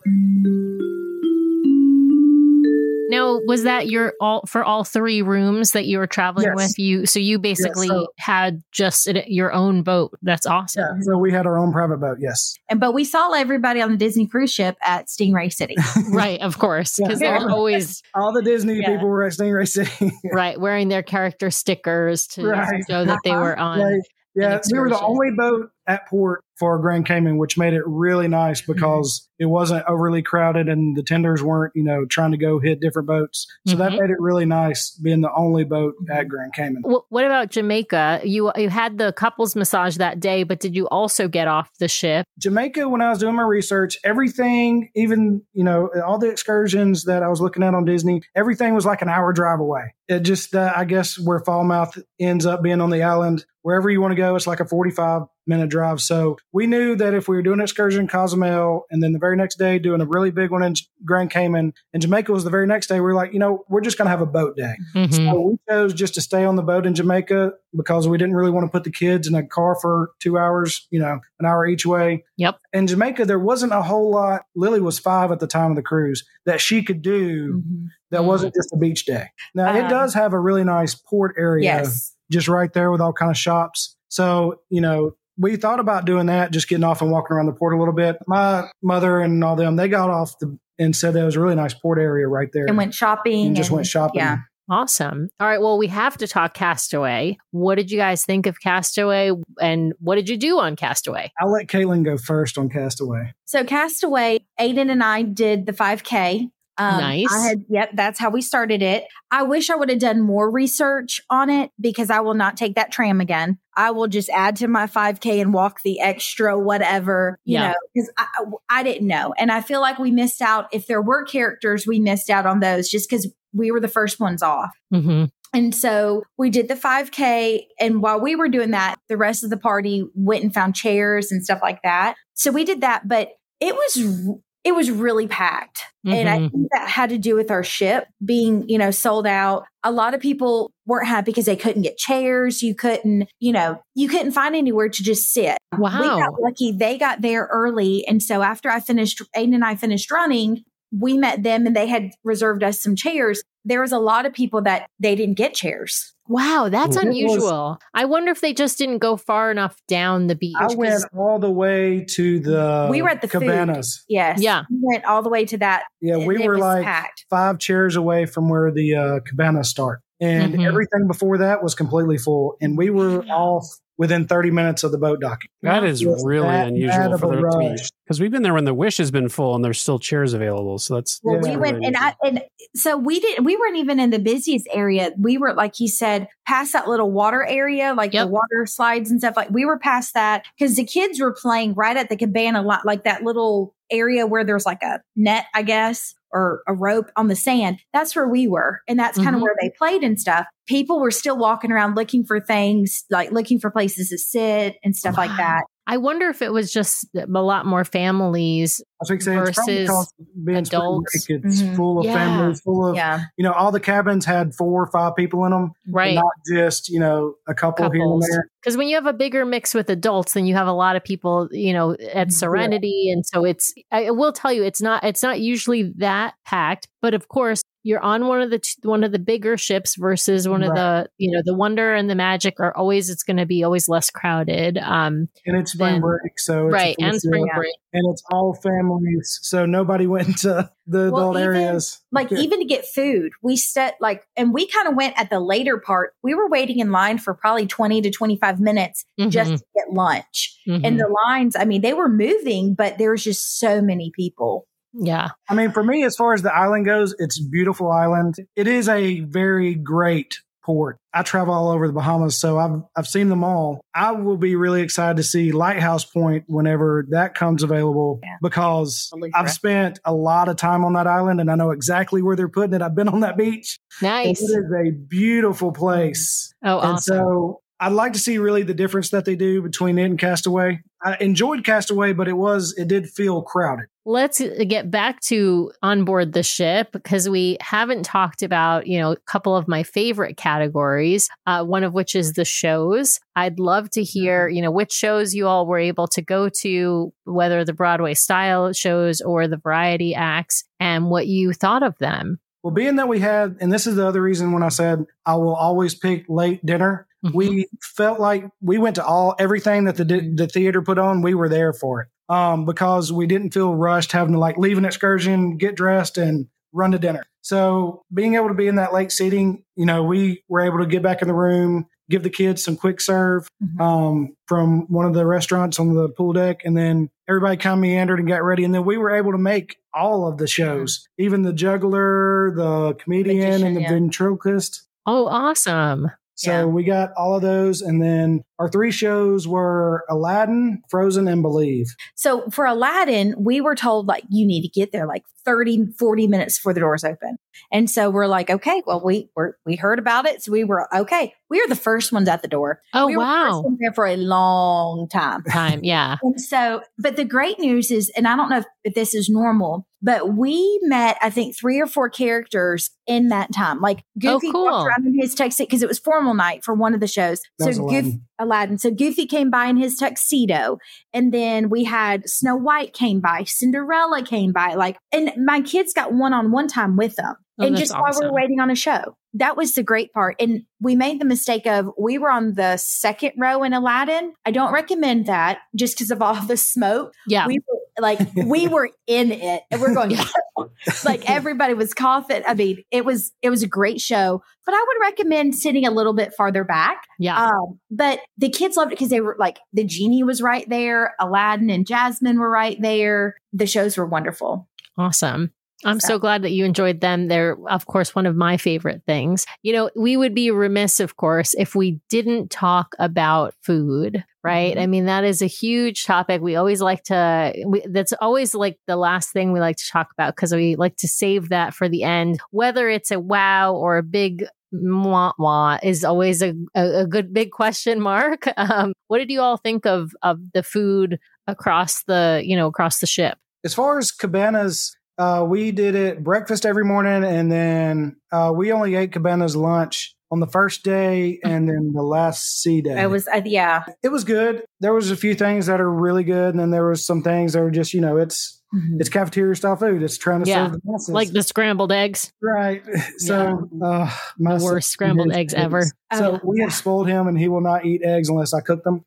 Now, was that your all for all three rooms that you were traveling Yes. with? You so you basically so- had just your own boat. That's awesome. Yeah, so we had our own private boat. Yes. And but we saw everybody on the Disney cruise ship at Stingray City. Right, of course, because Yeah. they're always All the Disney Yeah. people were at Stingray City. right wearing their character stickers to Right. show that they uh-huh. were on. Right. Yeah, we were the only boat at port for Grand Cayman, which made it really nice Mm-hmm. because it wasn't overly crowded and the tenders weren't, you know, trying to go hit different boats. So that Mhm. made it really nice being the only boat at Grand Cayman. Wh- What about Jamaica? You you had the couples massage that day, but did you also get off the ship? Jamaica, when I was doing my research, everything, even, you know, all the excursions that I was looking at on Disney, everything was like an hour drive away. It just, uh, I guess, where Falmouth ends up being on the island, wherever you want to go, it's like a 45 minute drive. So we knew that if we were doing an excursion in Cozumel and then the very next day doing a really big one in Grand Cayman and Jamaica was the very next day, we were like, you know, we're just going to have a boat day. Mhm. So we chose just to stay on the boat in Jamaica because we didn't really want to put the kids in a car for two hours, you know, an hour each way. Yep. In Jamaica, there wasn't a whole lot. Lily was five at the time of the cruise that she could do that Mhm. wasn't just a beach day. Now it Um, does have a really nice port area Yes. just right there with all kind of shops. So, you know, we thought about doing that, just getting off and walking around the port a little bit. My mother and all them, they got off the, and said there was a really nice port area right there. And went shopping. and just and- went shopping. Yeah. Awesome. All right. Well, we have to talk Castaway. What did you guys think of Castaway, and what did you do on Castaway? I'll let Caitlin go first on Castaway. So Castaway, Aiden and I did the 5K. Um, Nice. I had, yep, that's how we started it. I wish I would have done more research on it because I will not take that tram again. I will just add to my 5K and walk the extra whatever, you Yeah. know, because I, I didn't know. And I feel like we missed out. If there were characters, we missed out on those just because we were the first ones off. Mm-hmm. And so we did the 5K. And while we were doing that, the rest of the party went and found chairs and stuff like that. So we did that, but it was, it was really packed. And I Mhm. think that had to do with our ship being, you know, sold out. A lot of people weren't happy because they couldn't get chairs. You couldn't, you know, you couldn't find anywhere to just sit. Wow. We got lucky. They got there early. And so after I finished, Aiden and I finished running, we met them and they had reserved us some chairs. There was a lot of people that they didn't get chairs. Wow, that's It was- unusual. I wonder if they just didn't go far enough down the beach. I went all the way to the We were at the food. cabanas. Yes. Yeah. We went all the way to that. Yeah, we were like packed. five chairs away from where the uh, cabanas start. And Mhm. everything before that was completely full. And we were off within 30 minutes of the boat docking. That is really that unusual for a there to be rush. because we've been there when the wish has been full and there's still chairs available. So that's Well, that's we went really and I and so we didn't we weren't even in the busiest area. We were like he said, past that little water area, like Yep. the water slides and stuff. Like we were past that because the kids were playing right at the cabana lot, like that little area where there's like a net, I guess, or a rope on the sand. That's where we were. And that's kind of mm-hmm. where they played and stuff. People were still walking around looking for things, like looking for places to sit and stuff like that. I wonder if it was just a lot more families. I was saying it's probably because being spring adults. break, it's Mhm. full of Yeah. families, full of Yeah. you know, all the cabins had four or five people in them, Right. not just you know a couple here and there. Because when you have a bigger mix with adults, then you have a lot of people, you know, at Serenity, and so it's. I I will tell you, it's not. It's not usually that packed, but of course, you're on one of the one of the bigger ships versus one of the, you know, the Wonder and the Magic are always. It's going to be always less crowded. Um, And it's spring Then- break, so it's right, and spring break. and it's all families, so nobody went to the Well, adult even- areas. like even to get food we set like and we kind of went at the later part. We were waiting in line for probably 20 to 25 minutes just Mhm, to get lunch. Mhm. and the lines i mean they were moving but there was just so many people. Yeah, I mean, for me, as far as the island goes, it's a beautiful island. It is a very great port. I travel all over the Bahamas, so I've I've seen them all. I will be really excited to see Lighthouse Point whenever that comes available Yeah. because Totally I've spent a lot of time on that island and I know exactly where they're putting it. I've been on that beach. nice. It is a beautiful mm. place. Oh, And awesome. so I'd like to see really the difference that they do between it and Castaway. I enjoyed Castaway, but it was it did feel crowded. let's get back to on board the ship because we haven't talked about you know a couple of my favorite categories uh, one of which is the shows i'd love to hear you know which shows you all were able to go to whether the broadway style shows or the variety acts and what you thought of them Well, being that we had, and this is the other reason when I said I will always pick late dinner, Mhm. we felt like we went to all everything that the the theater put on. We were there for it um, because we didn't feel rushed having to like leave an excursion, get dressed, and run to dinner. So being able to be in that late seating, you know, we were able to get back in the room, give the kids some quick serve Mhm. um, from one of the restaurants on the pool deck, and then everybody kind of meandered and got ready, and then we were able to make all of the shows, even the juggler, the comedian, and the yeah. ventriloquist. Oh, awesome. So Yeah. we got all of those, and then our three shows were Aladdin, Frozen, and Believe. So for Aladdin, we were told like you need to get there like 30, 40 minutes before the doors open. And so we're like, okay, well, we were, we heard about it. So we were, okay, we are the first ones at the door. Oh, we were the first wow. there for a long time. Time. Yeah. And so, but the great news is, and I don't know if, if this is normal, but we met, I think, three or four characters in that time. Like oh, Goofy Oh, cool. walked around in his tuxedo because it was formal night for one of the shows. That was so Aladdin. Aladdin. So Goofy came by in his tuxedo, and then we had Snow White came by, Cinderella came by, like, and my kids got one on one time with them. Oh, and just while we are waiting on a show, that was the great part. And we made the mistake of we were on the second row in Aladdin. I don't recommend that just because of all the smoke. Yeah. We were like we were in it, and we're going like everybody was coughing. I mean, it was it was a great show, but I would recommend sitting a little bit farther back. yeah. Um, but the kids loved it because they were like the genie was right there, Aladdin and Jasmine were right there. The shows were wonderful. Awesome. I'm so So- glad that you enjoyed them. They're, of course, one of my favorite things. You know, we would be remiss, of course, if we didn't talk about food, right? Mhm. I mean, that is a huge topic. We always like to, we, that's always like the last thing we like to talk about because we like to save that for the end, whether it's a wow or a big mwah mwah is always a, a, a good big question mark. Um, what did you all think of, of the food across the, you know, across the ship? As far as cabanas, uh, we did it breakfast every morning, and then uh, we only ate cabanas lunch on the first day, and then the last sea day. I was, uh, yeah. it was good. There was a few things that are really good, and then there was some things that were just, you know, it's Mhm. it's cafeteria style food. It's trying to Yeah. serve the masses. Like the scrambled eggs. right. So uh, my worst scrambled hates eggs ever. So Oh. we have spoiled him, and he will not eat eggs unless I cook them.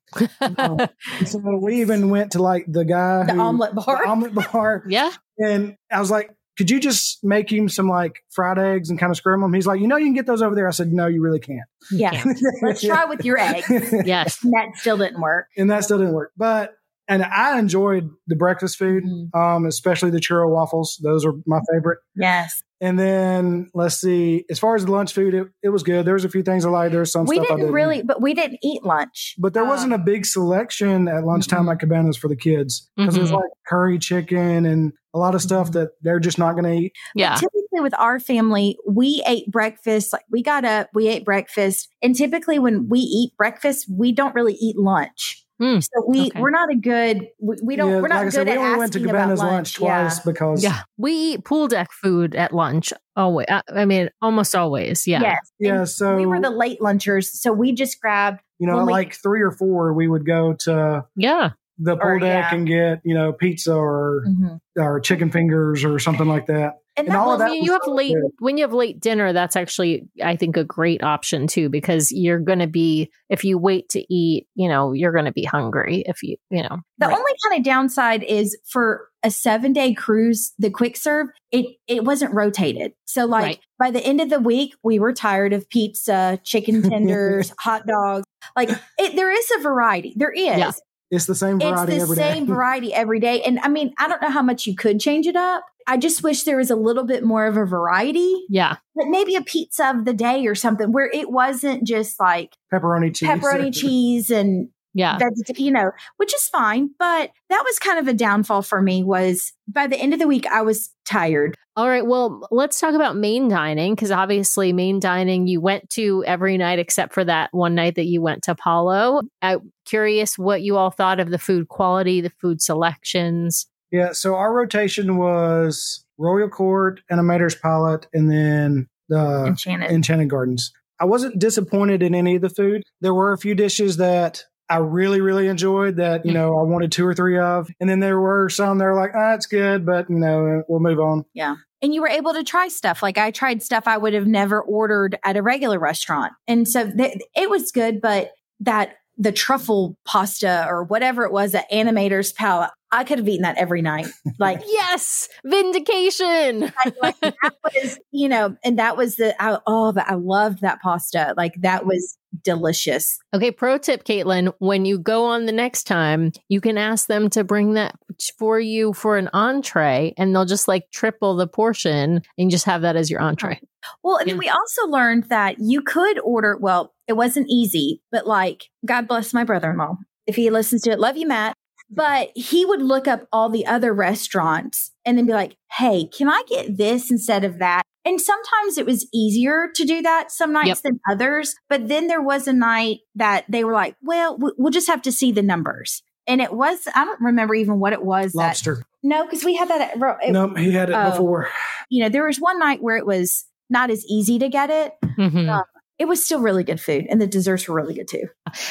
Um, so we even went to like the guy the who, omelet bar. the omelet bar, yeah. And I was like, "Could you just make him some like fried eggs and kind of scramble them?" He's like, "You know, you can get those over there." I said, "No, you really can't." yeah. Let's try with your eggs. Yes. And that still didn't work. and that still didn't work. But and I enjoyed the breakfast food, Mhm. um, especially the churro waffles. Those are my favorite. Yes. And then let's see, as far as the lunch food, it, it was good. There was a few things I liked. There was some we stuff I didn't didn't really, but we didn't eat lunch. But there wasn't a Um, big selection at lunchtime Mm-mm. at Cabanas for the kids because there's Mhm. like curry chicken and a lot of stuff that they're just not going to eat. Yeah. Typically, with our family, we ate breakfast. Like we got up, we ate breakfast, and typically when we eat breakfast, we don't really eat lunch. Hmm, So we okay. we're not a good. We, we don't. Yeah, we're not like I good said, we at only asking went to about Cabanas lunch, lunch Yeah. twice because Yeah. We eat pool deck food at lunch. Always. I I mean, almost always. Yeah. Yes. yeah, And so we were the late lunchers, so we just grabbed. you know, when at we- like three or four, we would go to Yeah. The pool Or, deck yeah. and get you know pizza or mm-hmm. or chicken fingers or something like that. And, And that all was of that you have so late good. when you have late dinner, that's actually I think a great option too because you're going to be if you wait to eat, you know, you're going to be hungry if you, you know. The Right. only kind of downside is for a seven day cruise, the quick serve, it it wasn't rotated. So like Right. by the end of the week, we were tired of pizza, chicken tenders, hot dogs. Like it, there is a variety. There is. Yeah. It's the same variety. It's variety the every day. same variety every day. And I mean, I don't know how much you could change it up. I just wish there was a little bit more of a variety, Yeah. But maybe a pizza of the day or something where it wasn't just like pepperoni cheese. pepperoni cheese and Yeah. veget- you know, which is fine. But that was kind of a downfall for me was by the end of the week, I was tired. All right. Well, let's talk about main dining because obviously, main dining you went to every night except for that one night that you went to a Palo. I'm curious what you all thought of the food quality, the food selections. Yeah, so our rotation was Royal Court, Animator's Palette, and then the Enchanted. Enchanted Gardens. I wasn't disappointed in any of the food. There were a few dishes that I really, really enjoyed that, you know, I wanted two or three of. And then there were some that were like, ah, it's good, but, you know, we'll move on. Yeah. And you were able to try stuff. Like I tried stuff I would have never ordered at a regular restaurant. And so th- it was good, but that the truffle pasta or whatever it was, the animator's palette, I could have eaten that every night. Like, yes, vindication. Like, that was, you know, and that was the, I, oh, I loved that pasta. Like that was delicious. Okay, pro tip, Caitlin. When you go on the next time, you can ask them to bring that for you for an entree, and they'll just like triple the portion and just have that as your entree. Well, and then Yeah. we also learned that you could order, well, it wasn't easy, but like, God bless my brother in law. If he listens to it, love you, Matt. But he would look up all the other restaurants and then be like, hey, can I get this instead of that? And sometimes it was easier to do that some nights Yep. than others. But then there was a night that they were like, well, we- we'll just have to see the numbers. And it was, I don't remember even what it was. That, Lobster. no, because we had that at, it- No, he had it Oh. before. you know, there was one night where it was not as easy to get it. Mhm. Uh, It was still really good food, and the desserts were really good too.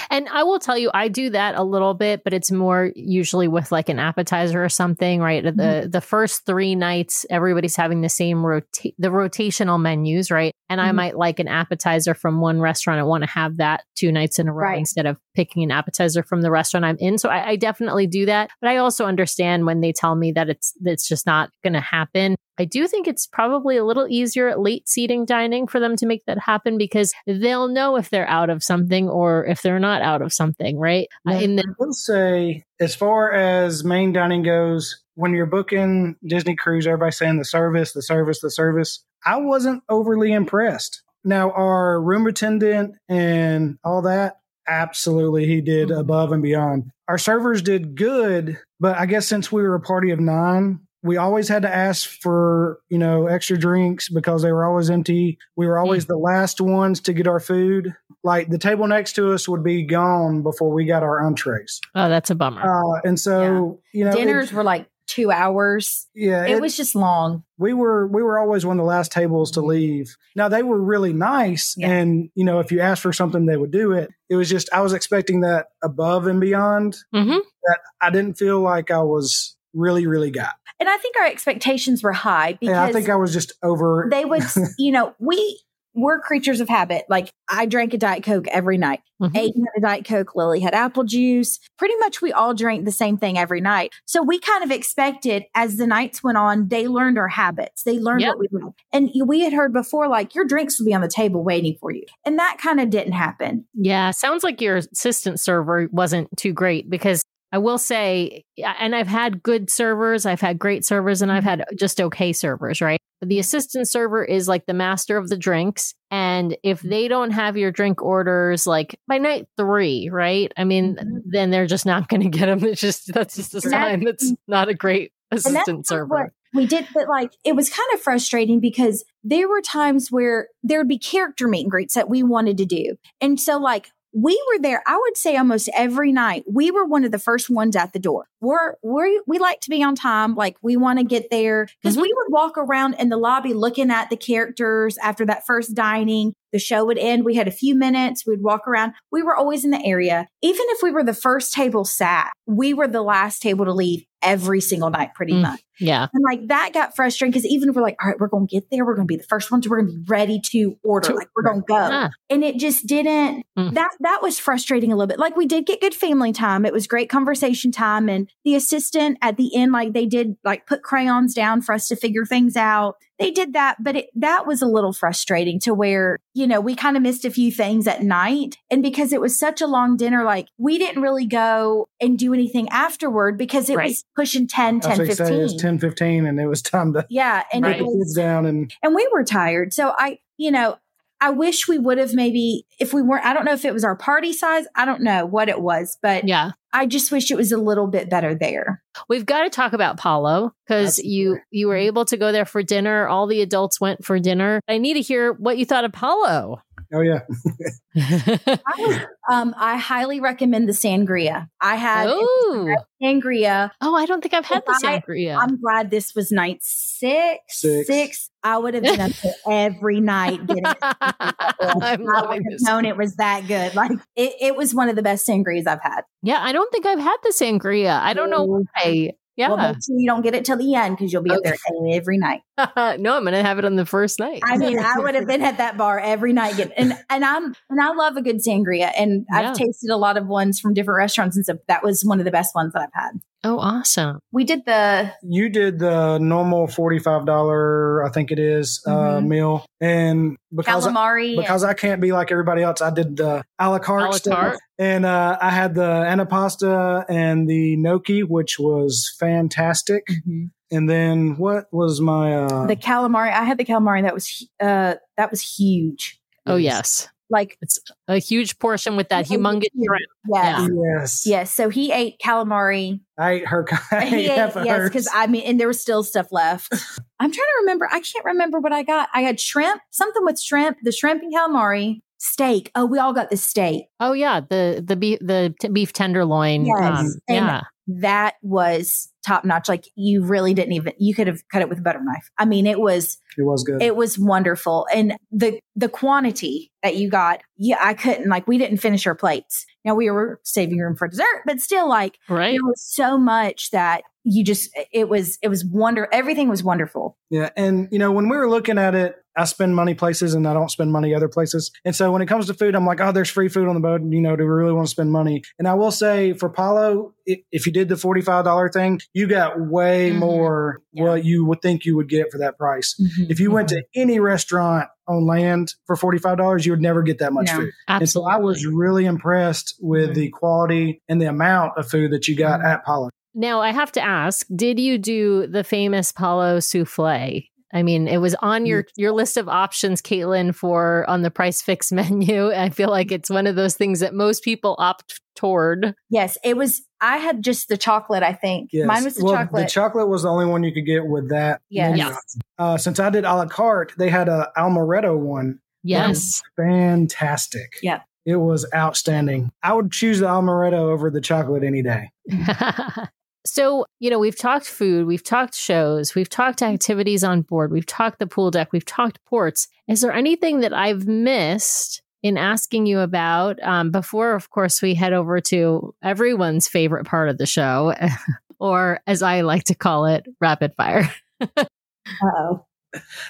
And I will tell you, I do that a little bit, but it's more usually with like an appetizer or something, right? The mm-hmm. the first three nights, everybody's having the same rota- the rotational menus, right? And I Mhm. might like an appetizer from one restaurant. I want to have that two nights in a row Right. instead of picking an appetizer from the restaurant I'm in. So I, I definitely do that. But I also understand when they tell me that it's that's just not going to happen. I do think it's probably a little easier at late seating dining for them to make that happen because they'll know if they're out of something or if they're not out of something, right? Now, in the I will say, as far as main dining goes, when you're booking Disney cruise, everybody's saying the service, the service, the service. I wasn't overly impressed. Now, our room attendant and all that, absolutely, he did Mhm. above and beyond. Our servers did good, but I guess since we were a party of nine, we always had to ask for you know extra drinks because they were always empty. We were always the last ones to get our food. Like the table next to us would be gone before we got our entrees. oh, that's a bummer. Uh, and so you know, Dinners it, were like two hours. yeah, It, it- was just long. we were we were always one of the last tables to leave. Now they were really nice, Yeah. and you know if you asked for something, they would do it. It was just I was expecting that above and beyond. hmm I didn't feel like I was really really got. And I think our expectations were high because Yeah, I think I was just over. they would, you know, we we're creatures of habit. Like I drank a Diet Coke every night. Mhm. Aiden had a Diet Coke. Lily had apple juice. Pretty much we all drank the same thing every night. So we kind of expected as the nights went on, they learned our habits. They learned Yep. what we liked. And we had heard before, like your drinks will be on the table waiting for you. And that kind of didn't happen. Yeah, sounds like your assistant server wasn't too great because I will say, and I've had good servers, I've had great servers, and I've had just okay servers, right? But the assistant server is like the master of the drinks. And if mm-hmm. they don't have your drink orders like by night three, right? I mean, mm-hmm. then they're just not going to get them. It's just, that's just a sign that's not a great assistant server. what we did, but like it was kind of frustrating because there were times where there would be character meet and greets that we wanted to do. And so like we were there, I would say almost every night. We were one of the first ones at the door. We're we we like to be on time. Like we want to get there because Mhm. we would walk around in the lobby looking at the characters after that first dining. The show would end. We had a few minutes. We'd walk around. We were always in the area. Even if we were the first table sat, we were the last table to leave every single night, pretty Mm. much. Yeah. And like that got frustrating because even if we're like, all right, we're going to get there, we're going to be the first ones, we're going to be ready to order, like we're going to go. And it just didn't. Mm. That that was frustrating a little bit. Like we did get good family time. It was great conversation time, and the assistant at the end, like they did, like put crayons down for us to figure things out. They did that, but it, that was a little frustrating to where you know we kind of missed a few things at night, and because it was such a long dinner, like we didn't really go and do anything afterward because it Right. was pushing 10, 10, was gonna say it was 10, 15, and it was time to Yeah. And Right. it the was, kids down and and we were tired. So I, you know, I wish we would have maybe, if we weren't, I don't know if it was our party size. I don't know what it was, but Yeah. I just wish it was a little bit better there. We've got to talk about Palo because you you were able to go there for dinner. All the adults went for dinner. I need to hear what you thought of Palo. oh yeah, I, was, um, I highly recommend the sangria. I had oh, sangria. oh, I don't think I've had the sangria. I'm glad this was night six. Six. I would have been up there every night getting it. I'm I loving would have known it was that good. Like it, it was one of the best sangrias I've had. Yeah, I don't think I've had the sangria. I don't know why. Yeah, Well, make sure you don't get it till the end because you'll be up there every night. no, I'm gonna have it on the first night. I mean, I would have been at that bar every night, getting, and and I'm and I love a good sangria, and Yeah. I've tasted a lot of ones from different restaurants and stuff. That was one of the best ones that I've had. Oh, awesome. We did the You did the normal forty-five dollar, I think it is, uh, Mhm. meal, and because I, calamari. because I can't be like everybody else, I did the a la carte, A la stuff. carte? and uh, I had the antipasta and the gnocchi, which was fantastic. Mhm. And then what was my uh, the calamari. I had the calamari. That was uh that was huge. Oh, yes. Like It's a huge portion with that humongous huge. shrimp. yes. yes, Yes. So he ate calamari. I ate her. I he ate ate, yes, because I mean, and there was still stuff left. I'm trying to remember. I can't remember what I got. I had shrimp, something with shrimp, the shrimp and calamari, steak. Oh, we all got the steak. Oh, yeah. The the beef, the t- beef tenderloin. Yes. Um, yeah. That was top notch. Like you really didn't even. You could have cut it with a butter knife. I mean, it was it was good. it was wonderful, and the the quantity that you got. Yeah, I couldn't like. We didn't finish our plates. Now we were saving room for dessert, but still, like Right. there was so much that you just it was it was wonder everything was wonderful Yeah. And, you know, when we were looking at it, I spend money places and I don't spend money other places. And so when it comes to food, I'm like, oh, there's free food on the boat. You know, do we really want to spend money? And I will say for Palo, if you did the $45 thing, you got way Mhm. more Yeah. what you would think you would get for that price. If you went to any restaurant on land for $45, you would never get that much No. food. And so I was really impressed with the quality and the amount of food that you got Mhm. at Palo. Now I have to ask: Did you do the famous Palo souffle? I mean, it was on your your list of options, Caitlin, for on the Prix Fixe menu. I feel like it's one of those things that most people opt toward. yes it was i had just the chocolate i think Yes. mine was the well, chocolate The chocolate was the only one you could get with that. Yes. menu. Uh, since I did a la carte, they had a Amaretto one. Yes. Fantastic. Yeah. It was outstanding. I would choose the Amaretto over the chocolate any day. so, you know, we've talked food, we've talked shows, we've talked activities on board, we've talked the pool deck, we've talked ports. Is there anything that I've missed in asking you about um, before, of course, we head over to everyone's favorite part of the show, or as I like to call it, rapid fire? uh-oh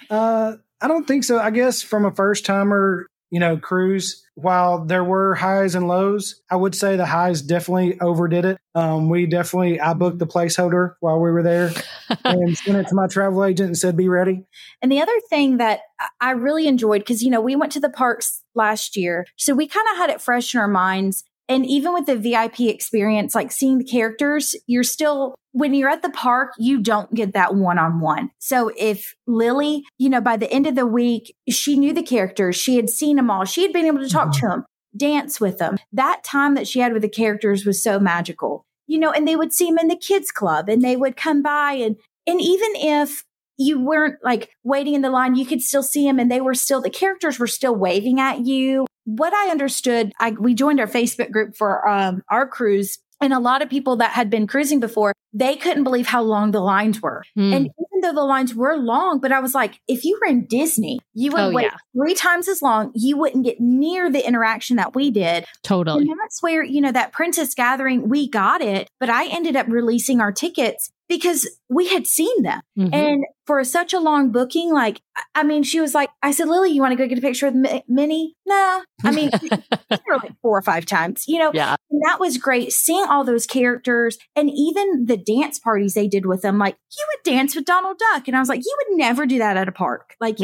Uh, I don't think so. I guess from a first timer, you know, cruise, while there were highs and lows, I would say the highs definitely overdid it. Um, we definitely, I booked the placeholder while we were there and sent it to my travel agent and said, be ready. and the other thing that I- i really enjoyed because you know we went to the parks last year so we kind of had it fresh in our minds and even with the vip experience like seeing the characters you're still when you're at the park you don't get that one-on-one. So if lily you know by the end of the week she knew the characters she had seen them all she had been able to talk to mm-hmm. them dance with them that time that she had with the characters was so magical. You know and they would see them in the kids club and they would come by and and even if you weren't like waiting in the line, you could still see them and they were still, the characters were still waving at you. What I understood, I, we joined our Facebook group for um, our cruise and a lot of people that had been cruising before, they couldn't believe how long the lines were. Hmm. And even though the lines were long, but I was like, if you were in Disney, you would Oh, wait yeah. three times as long. You wouldn't get near the interaction that we did. totally. And that's where, you know, that Princess Gathering, we got it, but I ended up releasing our tickets because we had seen them. Mhm. And for such a long booking, like, I- mean, she was like, I said, Lily, you want to go get a picture with Mi- Minnie? Nah. I mean, like four or five times, you know, yeah. and that was great seeing all those characters and even the dance parties they did with them. Like, you would dance with Donald Duck. And I was like, you would never do that at a park. Like,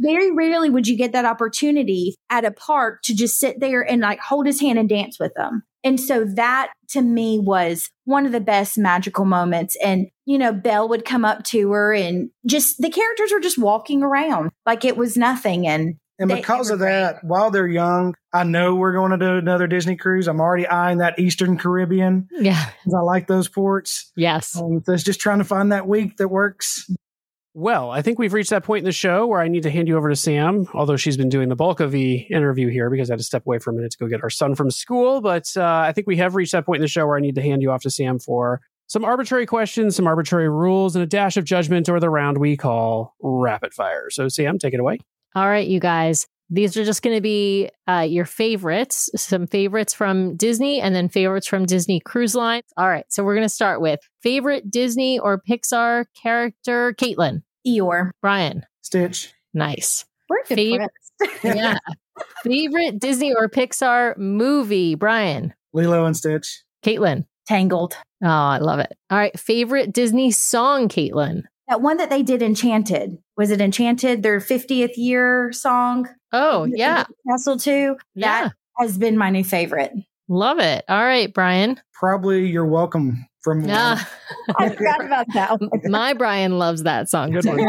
very rarely would you get that opportunity at a park to just sit there and like hold his hand and dance with them. And so that to me was one of the best magical moments. And, you know, Belle would come up to her and just the characters were just walking around like it was nothing. And And because of were that, while they're young, I know we're going to do another Disney cruise. I'm already eyeing that Eastern Caribbean Yeah. I like those ports. Yes. Um, so it's just trying to find that week that works. Well, I think we've reached that point in the show where I need to hand you over to Sam, although she's been doing the bulk of the interview here because I had to step away for a minute to go get our son from school. But uh, I think we have reached that point in the show where I need to hand you off to Sam for some arbitrary questions, some arbitrary rules, and a dash of judgment, or the round we call rapid fire. So, Sam, take it away. All right, you guys. These are just going to be uh, your favorites, some favorites from Disney and then favorites from Disney Cruise Line. All right, so we're going to start with favorite Disney or Pixar character, Caitlin, Eeyore. Brian. Stitch. Nice. We're good Favorite- Yeah. favorite Disney or Pixar movie, Brian, Lilo and Stitch. Caitlin. Tangled. Oh, I love it. All right. Favorite Disney song, Caitlin? That one that they did Enchanted. Was it Enchanted? Their 50th year song? Oh, yeah. Castle 2. Yeah. That has been my new favorite. Love it. All right, Brian. Probably you're welcome from Yeah. I forgot about that one. My Brian loves that song. Good one.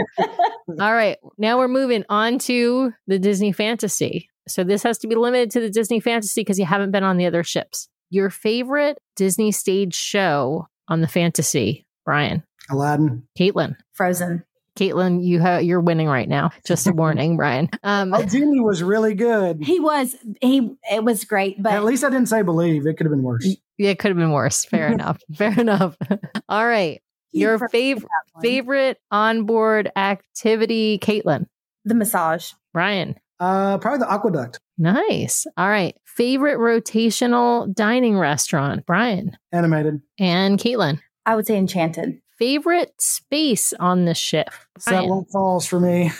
All right. Now we're moving on to the Disney fantasy. So this has to be limited to the Disney fantasy because you haven't been on the other ships. Your favorite Disney stage show on the fantasy, Brian. Aladdin. Caitlin. Frozen. Caitlin, you ha- you're winning right now. Just a warning, Brian. Um, Oh, Genie was really good. He was, he, it was great, but At least I didn't say believe. It could have been worse. it could have been worse. Fair enough. Fair enough. All right. he Your froze fav- that one. favorite onboard activity, Caitlin. The massage. Brian. Uh, probably the AquaDuck. Nice. All right. Favorite rotational dining restaurant, Brian Animated. and Caitlin. I would say Enchanted. Favorite space on the ship, That one Falls for me.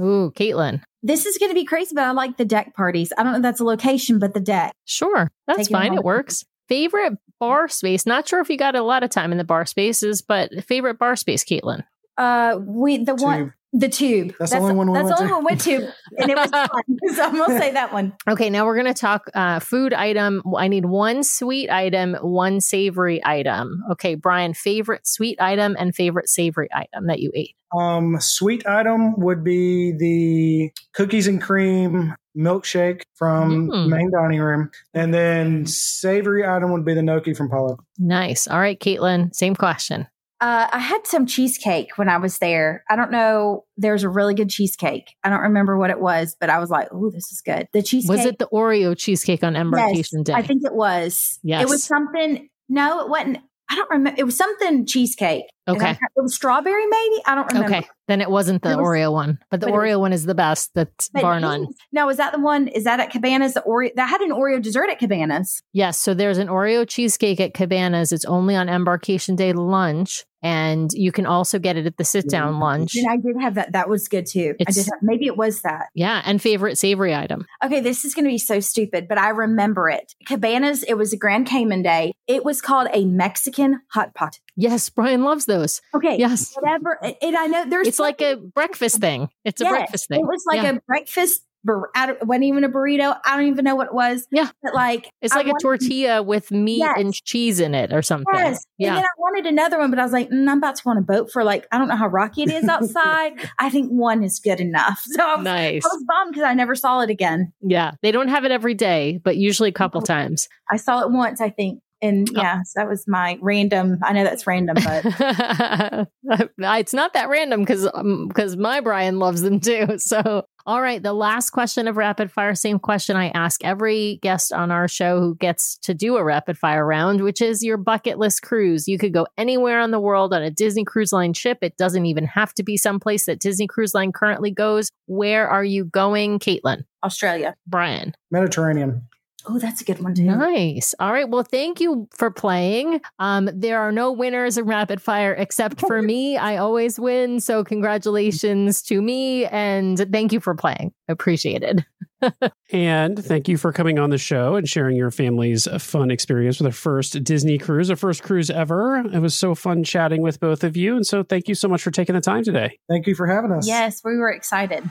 Ooh, Caitlin. This is going to be crazy, but I like the deck parties. I don't know if that's a location, but the deck. Sure, that's Taking fine. one. It works. Favorite bar space. Not sure if you got a lot of time in the bar spaces, but favorite bar space, Caitlin. Uh, we the one Tube. The tube. That's the only one we That's went the only to. one we went to, and it was fun. so I'm gonna say that one. Okay, now we're going to talk uh, food item. I need one sweet item, one savory item. Okay, Brian, favorite sweet item and favorite savory item that you ate. Um, sweet item would be the cookies and cream milkshake from Mm. main dining room, and then savory item would be the gnocchi from Palo. Nice. All right, Caitlin, same question. Uh, I had some cheesecake when I was there. I don't know. There's a really good cheesecake. I don't remember what it was, but I was like, "Oh, this is good." The cheesecake Was it the Oreo cheesecake on embarkation Yes, day? I think it was. Yes. It was something. No, it wasn't. I don't remember. It was something cheesecake. Okay. It was strawberry, maybe. I don't remember. Okay. Then it wasn't the It was- Oreo one, but the but it was- Oreo one is the best. That's bar none. he- No, is that the one? Is that at Cabanas? The Oreo that had an Oreo dessert at Cabanas. Yes. So there's an Oreo cheesecake at Cabanas. It's only on embarkation day lunch. And you can also get it at the sit down lunch. And I did have that. That was good too. I It's- did have, maybe it was that. Yeah. And favorite savory item. Okay, this is going to be so stupid, but I remember it. Cabanas. It was a Grand Cayman Day. It was called a Mexican hot pot. Yes. Brian loves those. Okay, Yes. whatever. And I know there's It's like a breakfast thing. It's a breakfast thing. It was like Yeah. a breakfast. bur- I don't- wasn't even a burrito. I don't even know what it was. Yeah. but like It's like a wanted- tortilla with meat Yes. and cheese in it or something. Yes. And Yeah. then I wanted another one, but I was like, mm, I'm about to want a boat for like, I don't know how rocky it is outside. I think one is good enough. So I was, Nice. I was bummed because I never saw it again. Yeah. They don't have it every day, but usually a couple times. I saw it once, I think. And Oh. yeah, so that was my random. I know that's random, but it's not that random because because um, my Brian loves them too. So, all right, the last question of rapid fire, same question I ask every guest on our show who gets to do a rapid fire round, which is your bucket list cruise. You could go anywhere on the world on a Disney Cruise Line ship. It doesn't even have to be someplace that Disney Cruise Line currently goes. Where are you going, Caitlin? Australia. Brian. Mediterranean. Oh, that's a good one too. Nice. All right. Well, thank you for playing. Um, there are no winners in rapid fire except for me. I always win. So congratulations to me and thank you for playing. Appreciated. And thank you for coming on the show and sharing your family's fun experience with a first Disney cruise, a first cruise ever. It was so fun chatting with both of you. And so thank you so much for taking the time today. Thank you for having us. Yes, we were excited.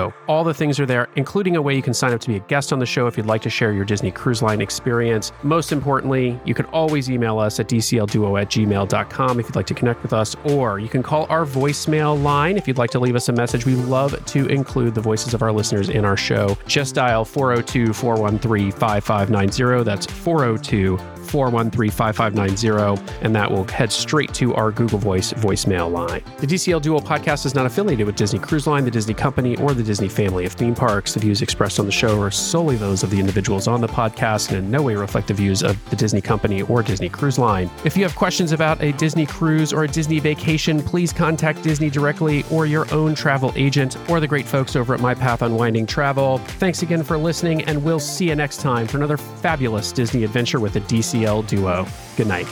Show. All the things are there, including a way you can sign up to be a guest on the show if you'd like to share your Disney Cruise Line experience. Most importantly, you can always email us at dclduo at gmail.com if you'd like to connect with us, or you can call our voicemail line if you'd like to leave us a message. We love to include the voices of our listeners in our show. Just dial 402 413 5590. That's 402 413 5590, and that will head straight to our Google Voice voicemail line. The DCL Duo podcast is not affiliated with Disney Cruise Line, the Disney Company, or the Disney family of theme parks. The views expressed on the show are solely those of the individuals on the podcast and in no way reflect the views of the Disney Company or Disney Cruise Line. If you have questions about a Disney cruise or a Disney vacation, please contact Disney directly or your own travel agent or the great folks over at My Path Unwinding Travel. Thanks again for listening, and we'll see you next time for another fabulous Disney adventure with the DCL duo. Good night.